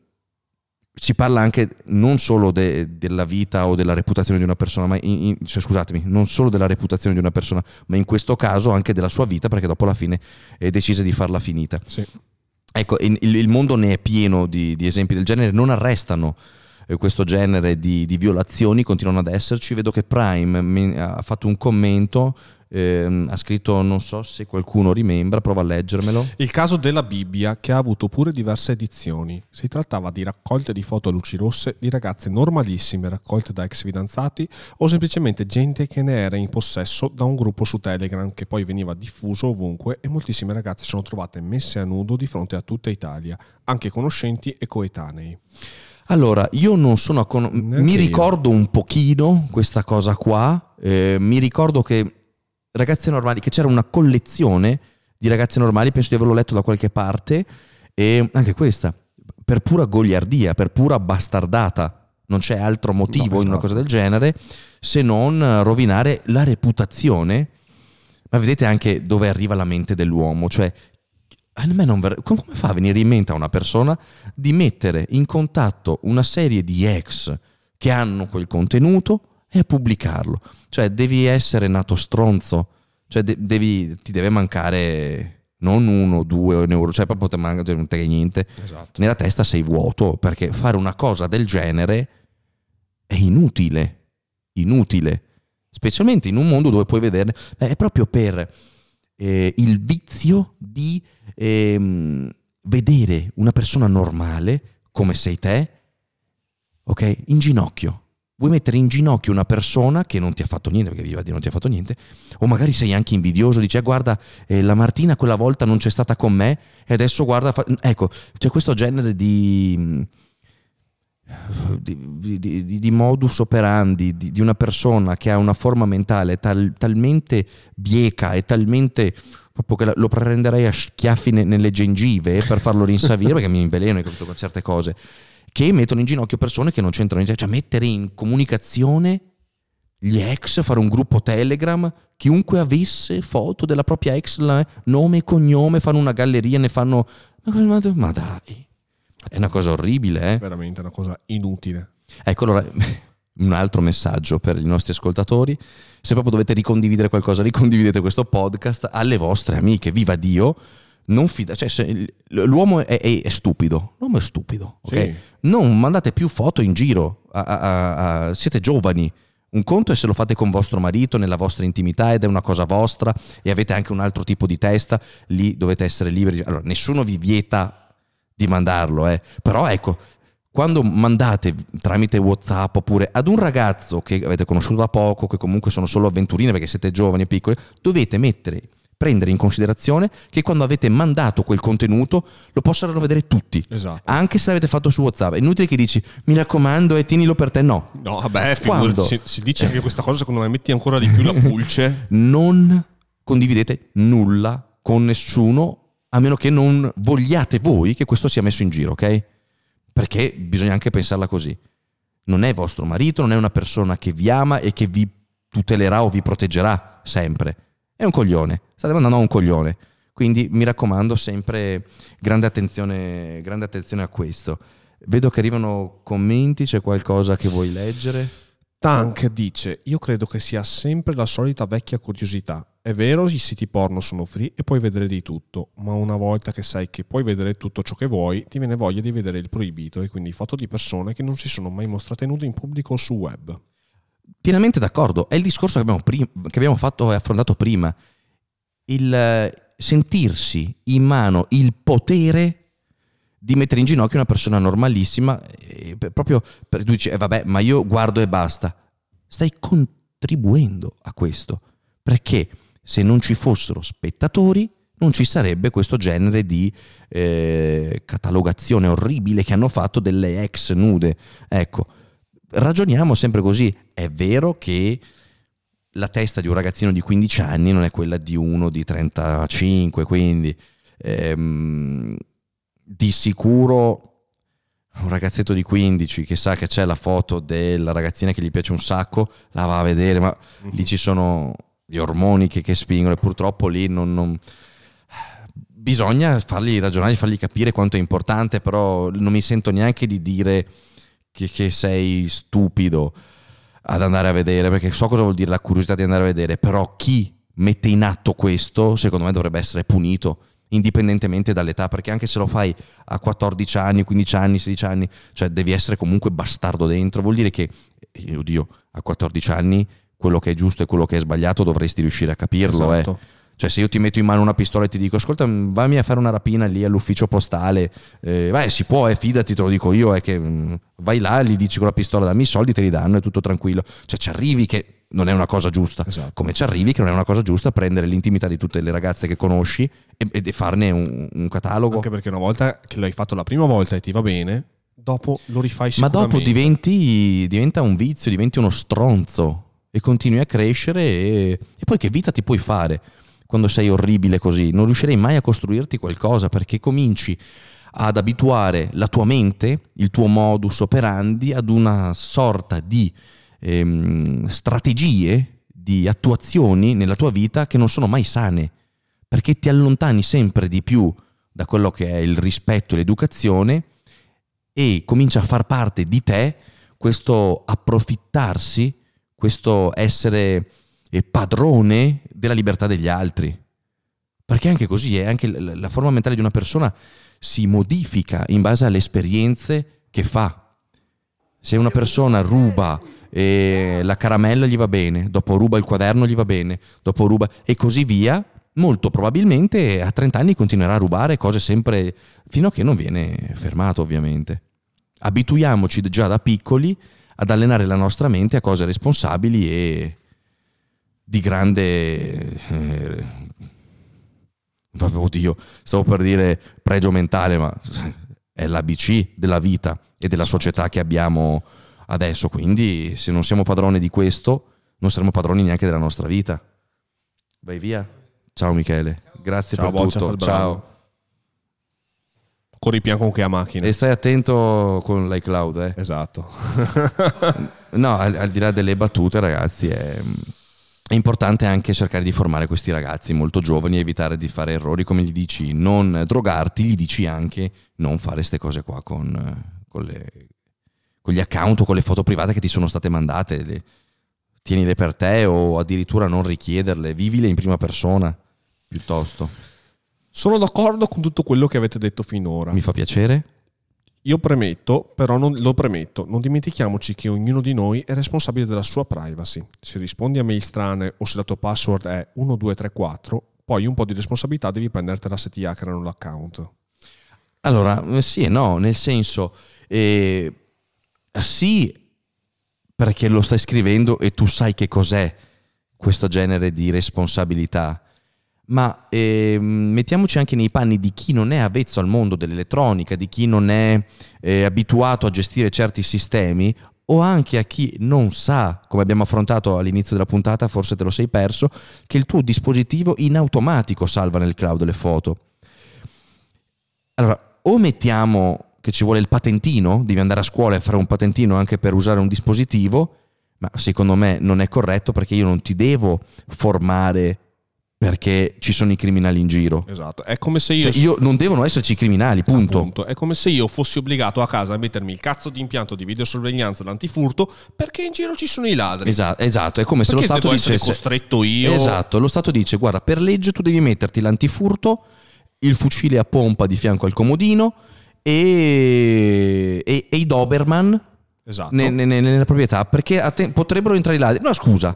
S1: si parla anche non solo de- della vita o della reputazione di una persona, ma in- in- cioè, scusatemi, non solo della reputazione di una persona, ma in questo caso anche della sua vita, perché dopo alla fine è decise di farla finita.
S2: Sì.
S1: Ecco, il, il mondo ne è pieno di, di esempi del genere, non arrestano eh, questo genere di, di violazioni, continuano ad esserci. Vedo che Prime ha fatto un commento, ehm, ha scritto, non so se qualcuno rimembra, prova a leggermelo.
S2: Il caso della Bibbia, che ha avuto pure diverse edizioni. Si trattava di raccolte di foto a luci rosse di ragazze normalissime raccolte da ex fidanzati o semplicemente gente che ne era in possesso da un gruppo su Telegram che poi veniva diffuso ovunque e moltissime ragazze sono trovate messe a nudo di fronte a tutta Italia, anche conoscenti e coetanei.
S1: Allora, io non sono a con- mi ricordo un pochino questa cosa qua, eh, mi ricordo che ragazze normali, che c'era una collezione di ragazze normali, penso di averlo letto da qualche parte, e anche questa, per pura goliardia, per pura bastardata, non c'è altro motivo
S2: No,
S1: in una
S2: esatto.
S1: cosa del genere se non rovinare la reputazione. Ma vedete anche dove arriva la mente dell'uomo, cioè a me non ver- come fa a venire in mente a una persona di mettere in contatto una serie di ex che hanno quel contenuto e a pubblicarlo? Cioè devi essere nato stronzo, cioè de- devi- ti deve mancare non uno, due euro, cioè proprio te manca cioè, non te niente.
S2: Esatto.
S1: Nella testa sei vuoto perché fare una cosa del genere è inutile, inutile, specialmente in un mondo dove puoi vederne, è proprio per eh, il vizio di ehm, vedere una persona normale come sei te, ok, in ginocchio. Vuoi mettere in ginocchio una persona che non ti ha fatto niente, perché viva di non ti ha fatto niente, o magari sei anche invidioso, dici, "Eh, guarda, eh, la Martina quella volta non c'è stata con me e adesso guarda, fa-". ecco, c'è questo genere di, di, di, di modus operandi di, di, una persona che ha una forma mentale tal, talmente bieca e talmente proprio che lo prenderei a schiaffi ne, nelle gengive per farlo rinsavire perché mi inveleno con certe cose che mettono in ginocchio persone che non c'entrano niente cioè mettere in comunicazione gli ex, fare un gruppo Telegram, chiunque avesse foto della propria ex, nome e cognome, fanno una galleria, ne fanno... Ma dai, è una cosa orribile, eh?
S2: Veramente una cosa inutile.
S1: Ecco, allora, *laughs* un altro messaggio per i nostri ascoltatori. Se proprio dovete ricondividere qualcosa, ricondividete questo podcast alle vostre amiche. Viva Dio! Non fida, cioè, l'uomo è, è, è, stupido, l'uomo è stupido, ok? Sì. Non mandate più foto in giro, a, a, a, siete giovani, un conto è se lo fate con vostro marito nella vostra intimità ed è una cosa vostra e avete anche un altro tipo di testa, lì dovete essere liberi. Allora, nessuno vi vieta di mandarlo, eh. però ecco, quando mandate tramite WhatsApp oppure ad un ragazzo che avete conosciuto da poco, che comunque sono solo avventurine perché siete giovani e piccoli, dovete mettere prendere in considerazione che quando avete mandato quel contenuto lo possano vedere tutti,
S2: esatto.
S1: anche se l'avete fatto su WhatsApp. È inutile che dici mi raccomando e tienilo per te, no.
S2: No, vabbè, quando... si, si, dice anche questa cosa, secondo me metti ancora di più la pulce. *laughs*
S1: non condividete nulla con nessuno a meno che non vogliate voi che questo sia messo in giro, ok? Perché bisogna anche pensarla così. Non è vostro marito, non è una persona che vi ama e che vi tutelerà o vi proteggerà sempre. È un coglione, state mandando a un coglione. Quindi mi raccomando sempre grande attenzione, grande attenzione a questo. Vedo che arrivano commenti, c'è qualcosa che vuoi leggere?
S2: Tank dice: Io credo che sia sempre la solita vecchia curiosità. È vero, i siti porno sono free e puoi vedere di tutto, ma una volta che sai che puoi vedere tutto ciò che vuoi, ti viene voglia di vedere il proibito e quindi foto di persone che non si sono mai mostrate nude in pubblico o su web.
S1: Pienamente d'accordo, è il discorso che abbiamo, prim- che abbiamo fatto e affrontato prima. Il eh, sentirsi in mano il potere di mettere in ginocchio una persona normalissima, eh, proprio per tu dici, eh, vabbè, ma io guardo e basta. Stai contribuendo a questo, perché se non ci fossero spettatori non ci sarebbe questo genere di eh, catalogazione orribile che hanno fatto delle ex nude. Ecco, ragioniamo sempre così. È vero che la testa di un ragazzino di 15 anni non è quella di uno di 35, quindi ehm, di sicuro un ragazzetto di 15 che sa che c'è la foto della ragazzina che gli piace un sacco, la va a vedere, ma mm-hmm. lì ci sono gli ormoni che, che spingono e purtroppo lì non, non... bisogna fargli ragionare, fargli capire quanto è importante, però non mi sento neanche di dire che, che sei stupido ad andare a vedere, perché so cosa vuol dire la curiosità di andare a vedere, però chi mette in atto questo, secondo me dovrebbe essere punito indipendentemente dall'età, perché anche se lo fai a 14 anni, 15 anni, 16 anni, cioè devi essere comunque bastardo dentro, vuol dire che, eh, oddio, a 14 anni quello che è giusto e quello che è sbagliato dovresti riuscire a capirlo. Eh. Esatto. Eh. Cioè se io ti metto in mano una pistola e ti dico ascolta vammi a fare una rapina lì all'ufficio postale, eh, beh si può, eh, fidati, te lo dico io, è che mh, mm, vai là, gli dici con la pistola dammi i soldi, te li danno, è tutto tranquillo. Cioè ci arrivi che non è una cosa giusta. Esatto. Come ci arrivi che non è una cosa giusta prendere l'intimità di tutte le ragazze che conosci e, e farne un, un, catalogo.
S2: Anche perché una volta che l'hai fatto la prima volta e ti va bene, dopo lo rifai
S1: sicuramente. Ma dopo diventi, diventa un vizio, diventi uno stronzo e continui a crescere e, e poi che vita ti puoi fare quando sei orribile così? Non riuscirei mai a costruirti qualcosa perché cominci ad abituare la tua mente, il tuo modus operandi ad una sorta di ehm, strategie, di attuazioni nella tua vita che non sono mai sane, perché ti allontani sempre di più da quello che è il rispetto e l'educazione e comincia a far parte di te questo approfittarsi, questo essere padrone della libertà degli altri. Perché anche così è, anche la forma mentale di una persona si modifica in base alle esperienze che fa. Se una persona ruba e la caramella gli va bene, dopo ruba il quaderno gli va bene, dopo ruba e così via, molto probabilmente a 30 anni continuerà a rubare cose sempre fino a che non viene fermato ovviamente. Abituiamoci già da piccoli ad allenare la nostra mente a cose responsabili e di grande... Eh, oddio, stavo per dire pregio mentale, ma è l'ABC della vita e della società che abbiamo adesso. Quindi se non siamo padroni di questo, non saremo padroni neanche della nostra vita. Vai via. Ciao Michele, grazie
S2: Ciao,
S1: per
S2: Boccia,
S1: tutto. Ciao.
S2: Corri pian con che a macchina.
S1: E stai attento con l'iCloud, eh.
S2: Esatto.
S1: No, al, al di là delle battute, ragazzi, è, è importante anche cercare di formare questi ragazzi molto giovani evitare di fare errori, come gli dici, non drogarti, gli dici anche non fare queste cose qua con, con, le- con gli account o con le foto private che ti sono state mandate. Le- tienile per te o addirittura non richiederle, vivile in prima persona piuttosto.
S2: Sono d'accordo con tutto quello che avete detto finora.
S1: Mi fa piacere.
S2: Io premetto, però non, lo premetto, non dimentichiamoci che ognuno di noi è responsabile della sua privacy. Se rispondi a mail strane o se la tua password è 1234, poi un po' di responsabilità devi prendertela se ti hackerano l'account.
S1: Allora, eh, sì e no, nel senso, eh, sì, perché lo stai scrivendo e tu sai che cos'è questo genere di responsabilità, ma ehm, mettiamoci anche nei panni di chi non è avvezzo al mondo dell'elettronica, di chi non è eh, abituato a gestire certi sistemi o anche a chi non sa, come abbiamo affrontato all'inizio della puntata, forse te lo sei perso, che il tuo dispositivo in automatico salva nel cloud le foto. Allora, o mettiamo che ci vuole il patentino, devi andare a scuola e fare un patentino anche per usare un dispositivo, ma secondo me non è corretto perché io non ti devo formare perché ci sono i criminali in giro.
S2: Esatto. È come se io...
S1: Cioè, io non devono esserci i criminali, punto.
S2: Appunto, è come se io fossi obbligato a casa a mettermi il cazzo di impianto di videosorveglianza d'antifurto perché in giro ci sono i ladri.
S1: Esatto, esatto, è come se
S2: Perché
S1: lo Stato dicesse...
S2: costretto io?
S1: Esatto, lo Stato dice, guarda, per legge tu devi metterti l'antifurto, il fucile a pompa di fianco al comodino e, e- e i Doberman
S2: Esatto.
S1: ne- ne- ne- nella proprietà, perché te- potrebbero entrare i ladri. No, scusa,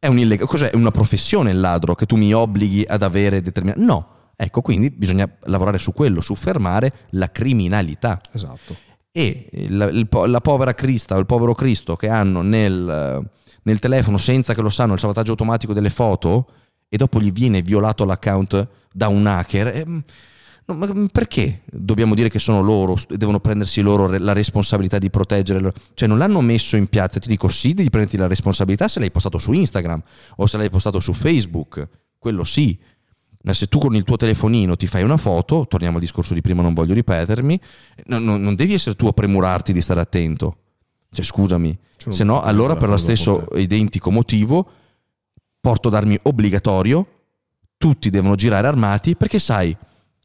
S1: è un illega- cos'è? È una professione il ladro che tu mi obblighi ad avere determinato... No, ecco, quindi bisogna lavorare su quello, su fermare la criminalità.
S2: Esatto.
S1: E il- il la povera Crista o il povero Cristo che hanno nel, nel telefono senza che lo sanno il salvataggio automatico delle foto e dopo gli viene violato l'account da un hacker. ehm, no, ma perché dobbiamo dire che sono loro, st- devono prendersi loro la responsabilità di proteggere? Cioè non l'hanno messo in piazza, ti dico sì, devi prenderti la responsabilità se l'hai postato su Instagram o se l'hai postato su Facebook, quello sì. Ma se tu con il tuo telefonino ti fai una foto, torniamo al discorso di prima, non voglio ripetermi, no- no- non devi essere tu a premurarti di stare attento. Cioè, scusami, se no,
S2: non-
S1: allora per lo stesso identico motivo, porto d'armi obbligatorio, tutti devono girare armati, perché sai,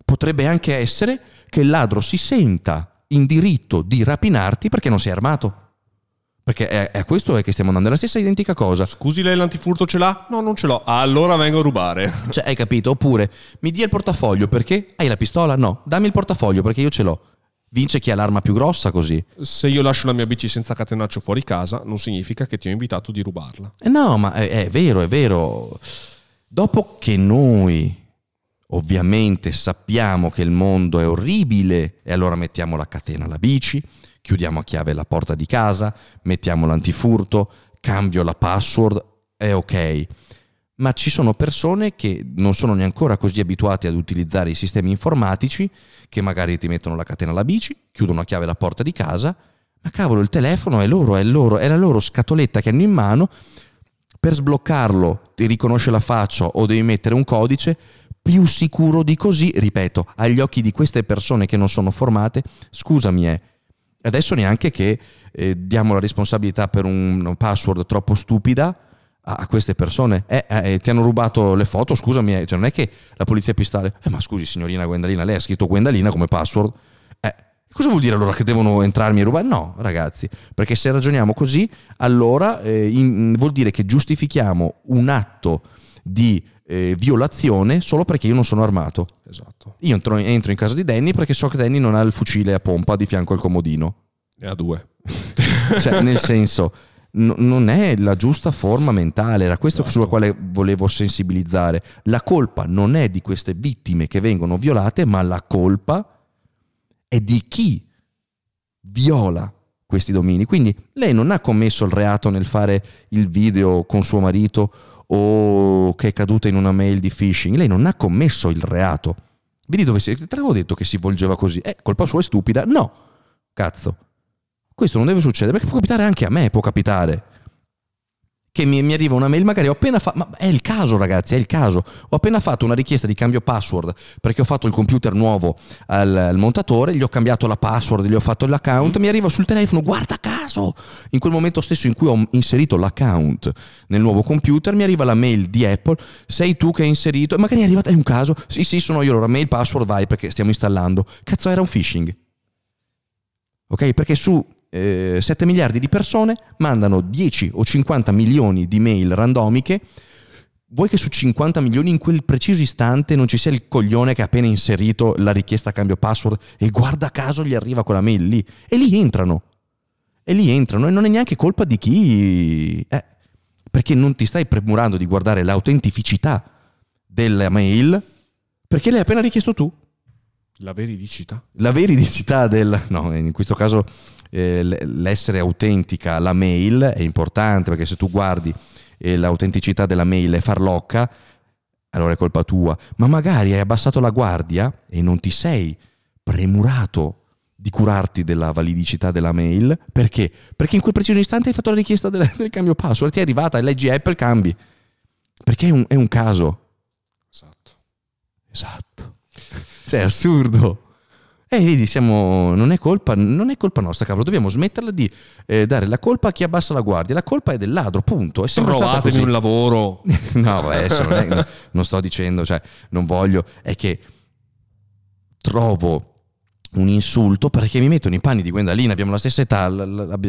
S1: potrebbe anche essere che il ladro si senta in diritto di rapinarti perché non sei armato. Perché è, è a questo è che stiamo andando, è la stessa identica cosa.
S2: Scusi, lei l'antifurto ce l'ha? No, non ce l'ho. Allora vengo a rubare. *laughs*
S1: Cioè, hai capito? Oppure mi dia il portafoglio perché hai la pistola? No, dammi il portafoglio perché io ce l'ho. Vince chi ha l'arma più grossa così.
S2: Se io lascio la mia bici senza catenaccio fuori casa, non significa che ti ho invitato di rubarla.
S1: Eh no, ma è, è vero, è vero. Dopo che noi ovviamente sappiamo che il mondo è orribile e allora mettiamo la catena alla bici, chiudiamo a chiave la porta di casa, mettiamo l'antifurto, cambio la password, è ok. Ma ci sono persone che non sono neanche così abituate ad utilizzare i sistemi informatici che magari ti mettono la catena alla bici, chiudono a chiave la porta di casa, ma cavolo il telefono è loro, è loro, è la loro scatoletta che hanno in mano per sbloccarlo ti riconosce la faccia o devi mettere un codice, più sicuro di così, ripeto, agli occhi di queste persone che non sono formate, scusami, eh, adesso neanche che eh, diamo la responsabilità per un password troppo stupida a, queste persone. Eh, eh, ti hanno rubato le foto, scusami, eh, cioè non è che la polizia pistale, eh, ma scusi signorina Gwendalina, lei ha scritto Gwendalina come password. Eh, cosa vuol dire allora che devono entrarmi e rubare? No, ragazzi, perché se ragioniamo così, allora eh, in- vuol dire che giustifichiamo un atto di eh, violazione solo perché io non sono armato.
S2: Esatto.
S1: Io entro, entro in casa di Danny perché so che Danny non ha il fucile a pompa di fianco al comodino.
S2: Ne ha due. *laughs*
S1: Cioè, nel senso, n- non è la giusta forma mentale, era questo sulla quale volevo sensibilizzare. La colpa non è di queste vittime che vengono violate, ma la colpa è di chi viola questi domini. Quindi lei non ha commesso il reato nel fare il video con suo marito o che è caduta in una mail di phishing. Lei non ha commesso il reato. Vedi dove si... Te l'avevo detto che si volgeva così. Eh, colpa sua è stupida. No, cazzo. Questo non deve succedere perché può capitare anche a me, può capitare che mi, mi, arriva una mail, magari ho appena fatto, ma è il caso ragazzi, è il caso, ho appena fatto una richiesta di cambio password perché ho fatto il computer nuovo al, al montatore, gli ho cambiato la password, gli ho fatto l'account, mm. mi arriva sul telefono, guarda caso, in quel momento stesso in cui ho inserito l'account nel nuovo computer, mi arriva la mail di Apple, sei tu che hai inserito, magari è arrivata, è un caso, sì sì sono io, allora mail, password, vai perché stiamo installando, cazzo era un phishing. Ok? Perché su eh, 7 miliardi di persone mandano 10 o 50 milioni di mail randomiche. Vuoi che su 50 milioni in quel preciso istante non ci sia il coglione che ha appena inserito la richiesta a cambio password e guarda caso gli arriva quella mail lì? E lì entrano. E lì entrano e non è neanche colpa di chi... Eh, perché non ti stai premurando di guardare l'autenticità della mail perché l'hai appena richiesto tu.
S2: La veridicità?
S1: La veridicità del... No, in questo caso eh, l'essere autentica, la mail è importante perché se tu guardi eh, l'autenticità della mail è farlocca, allora è colpa tua. Ma magari hai abbassato la guardia e non ti sei premurato di curarti della validicità della mail. Perché? Perché in quel preciso istante hai fatto la richiesta del, del cambio password, ti è arrivata, leggi Apple, cambi. Perché è un, è un caso.
S2: Esatto.
S1: Esatto. Cioè, è assurdo. E eh, vedi, siamo, non, è colpa, non è colpa nostra, cavolo. Dobbiamo smetterla di eh, dare la colpa a chi abbassa la guardia. La colpa è del ladro, punto. È sempre
S2: Trovatemi un lavoro. *laughs*
S1: no, adesso non, è, *laughs* non sto dicendo, cioè, non voglio. È che trovo un insulto perché mi mettono i panni di Gwendalina, abbiamo la stessa età,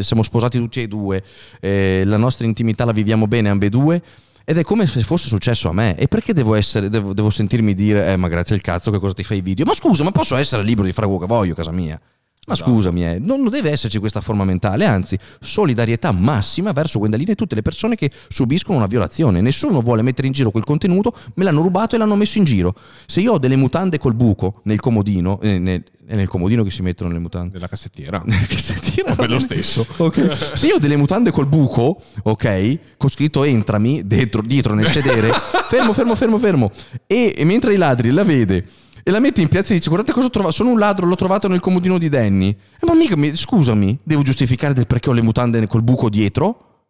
S1: siamo sposati tutti e due, eh, la nostra intimità la viviamo bene ambedue ed è come se fosse successo a me. E perché devo, essere, devo, devo sentirmi dire, eh, ma grazie al cazzo che cosa ti fai i video? Ma scusa, ma posso essere libero di fare quello che voglio a casa mia? Ma esatto. scusami, eh, non, deve esserci questa forma mentale, anzi, solidarietà massima verso Gwendalina e tutte le persone che subiscono una violazione. Nessuno vuole mettere in giro quel contenuto, me l'hanno rubato e l'hanno messo in giro. Se io ho delle mutande col buco nel comodino, eh, nel, è nel comodino che si mettono le mutande.
S2: Nella cassettiera. *laughs*
S1: Nella cassettiera.
S2: Vabbè, lo stesso. *laughs*
S1: Okay. Se io ho delle mutande col buco, ok, con scritto entrami dentro, dietro nel sedere, *laughs* fermo, fermo, fermo, fermo. E, e mentre i ladri la vede e la mette in piazza e dice guardate cosa ho trovato, sono un ladro, l'ho trovato nel comodino di Danny. Eh, ma mica, scusami, devo giustificare del perché ho le mutande col buco dietro?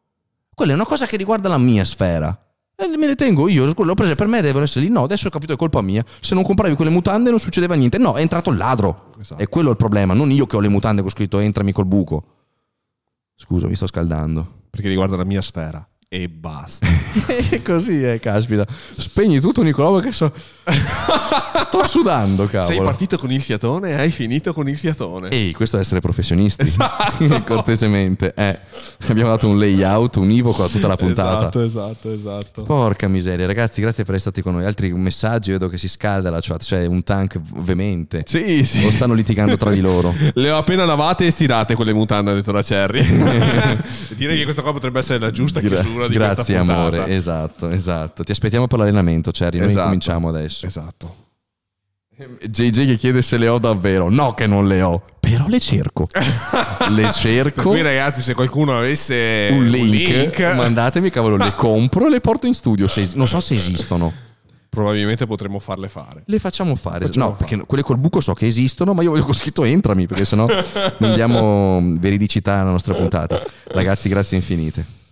S1: Quella è una cosa che riguarda la mia sfera. E me le tengo io, l'ho presa per me, devono essere lì. No, adesso ho capito è colpa mia. Se non compravi quelle mutande non succedeva niente. No, è entrato il ladro. Esatto. E quello è il problema, non io che ho le mutande con scritto entrami col buco. Scusa, mi sto scaldando.
S2: Perché riguarda la mia sfera e basta. *laughs*
S1: e così è, caspita. Spegni tutto Nicolò che so... *laughs* sto sudando, cavolo.
S2: Sei partito con il fiatone e hai finito con il fiatone.
S1: Ehi, questo è essere professionisti. Esatto. *laughs* Cortesemente. Eh, abbiamo dato un layout univoco a tutta la puntata.
S2: Esatto, esatto, esatto.
S1: Porca miseria, ragazzi, grazie per essere stati con noi. Altri messaggi, vedo che si scalda la chat, c'è un tank veemente.
S2: Sì, sì.
S1: O stanno litigando tra di loro.
S2: Le ho appena lavate e stirate quelle mutande, ha detto la Cherry. Direi che questa qua potrebbe essere la giusta Direi. chiusura chiusura di
S1: Grazie amore, esatto, esatto. Ti aspettiamo per l'allenamento, Cherry, noi esatto. cominciamo adesso.
S2: Esatto.
S1: JJ che chiede se le ho davvero. No che non le ho, però le cerco. *laughs* le cerco.
S2: Cui ragazzi, se qualcuno avesse
S1: un link, un link... mandatemi, cavolo, le compro e le porto in studio. Se, non so se esistono.
S2: Probabilmente potremmo farle fare.
S1: Le facciamo fare. Facciamo no, fare. perché quelle col buco so che esistono, ma io voglio con scritto entrami, perché sennò non diamo *laughs* veridicità alla nostra puntata. Ragazzi, grazie infinite.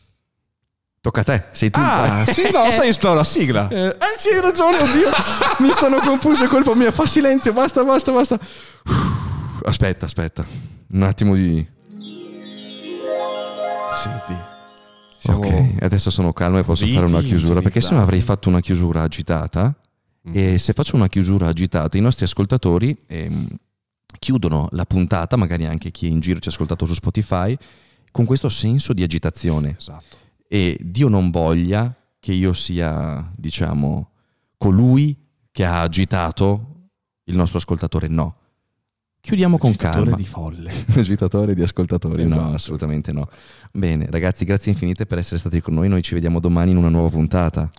S1: Tocca a te, sei tu.
S2: Ah, *laughs* sì, no, sai, esplora la sigla.
S1: Eh, eh, sì, hai ragione, oddio. *laughs* Mi sono confuso, è colpa mia. Fa silenzio, basta, basta, basta. Aspetta, aspetta. Un attimo di...
S2: Senti.
S1: Siamo ok, adesso sono calmo e posso fare una chiusura, perché se no avrei fatto una chiusura agitata. Mm. E se faccio una chiusura agitata, i nostri ascoltatori eh, chiudono la puntata, magari anche chi è in giro ci ha ascoltato su Spotify, con questo senso di agitazione.
S2: Esatto
S1: e Dio non voglia che io sia, diciamo, colui che ha agitato il nostro ascoltatore, no. Chiudiamo con calma.
S2: di folle. *laughs*
S1: Agitatore di ascoltatori, esatto. no, assolutamente no. Bene, ragazzi, grazie infinite per essere stati con noi. Noi ci vediamo domani in una nuova puntata.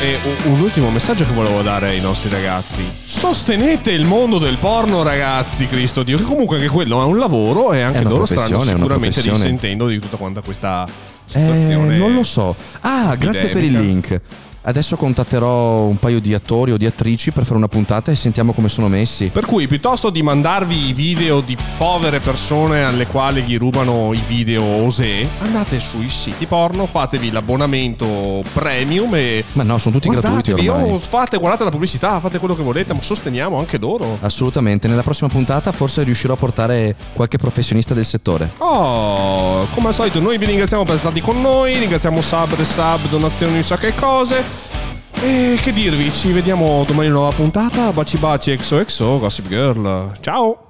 S2: E un, ultimo messaggio che volevo dare ai nostri ragazzi. Sostenete il mondo del porno, ragazzi, Cristo Dio. Che comunque anche quello è un lavoro e anche loro stanno sicuramente risentendo di tutta quanta questa situazione.
S1: Eh, non lo so. Ah, grazie per il link. Adesso contatterò un paio di attori o di attrici per fare una puntata e sentiamo come sono messi.
S2: Per cui piuttosto di mandarvi i video di povere persone alle quali gli rubano i video osè, andate sui siti porno, fatevi l'abbonamento premium e...
S1: Ma no, sono tutti gratuiti ormai.
S2: oh, fate, guardate la pubblicità, fate quello che volete, ma sosteniamo anche loro.
S1: Assolutamente, nella prossima puntata forse riuscirò a portare qualche professionista del settore.
S2: Oh, come al solito noi vi ringraziamo per essere stati con noi, ringraziamo sub, resub, donazioni, non so che cose. E che dirvi, ci vediamo domani in una nuova puntata. Baci baci, exo Gossip Girl. Ciao!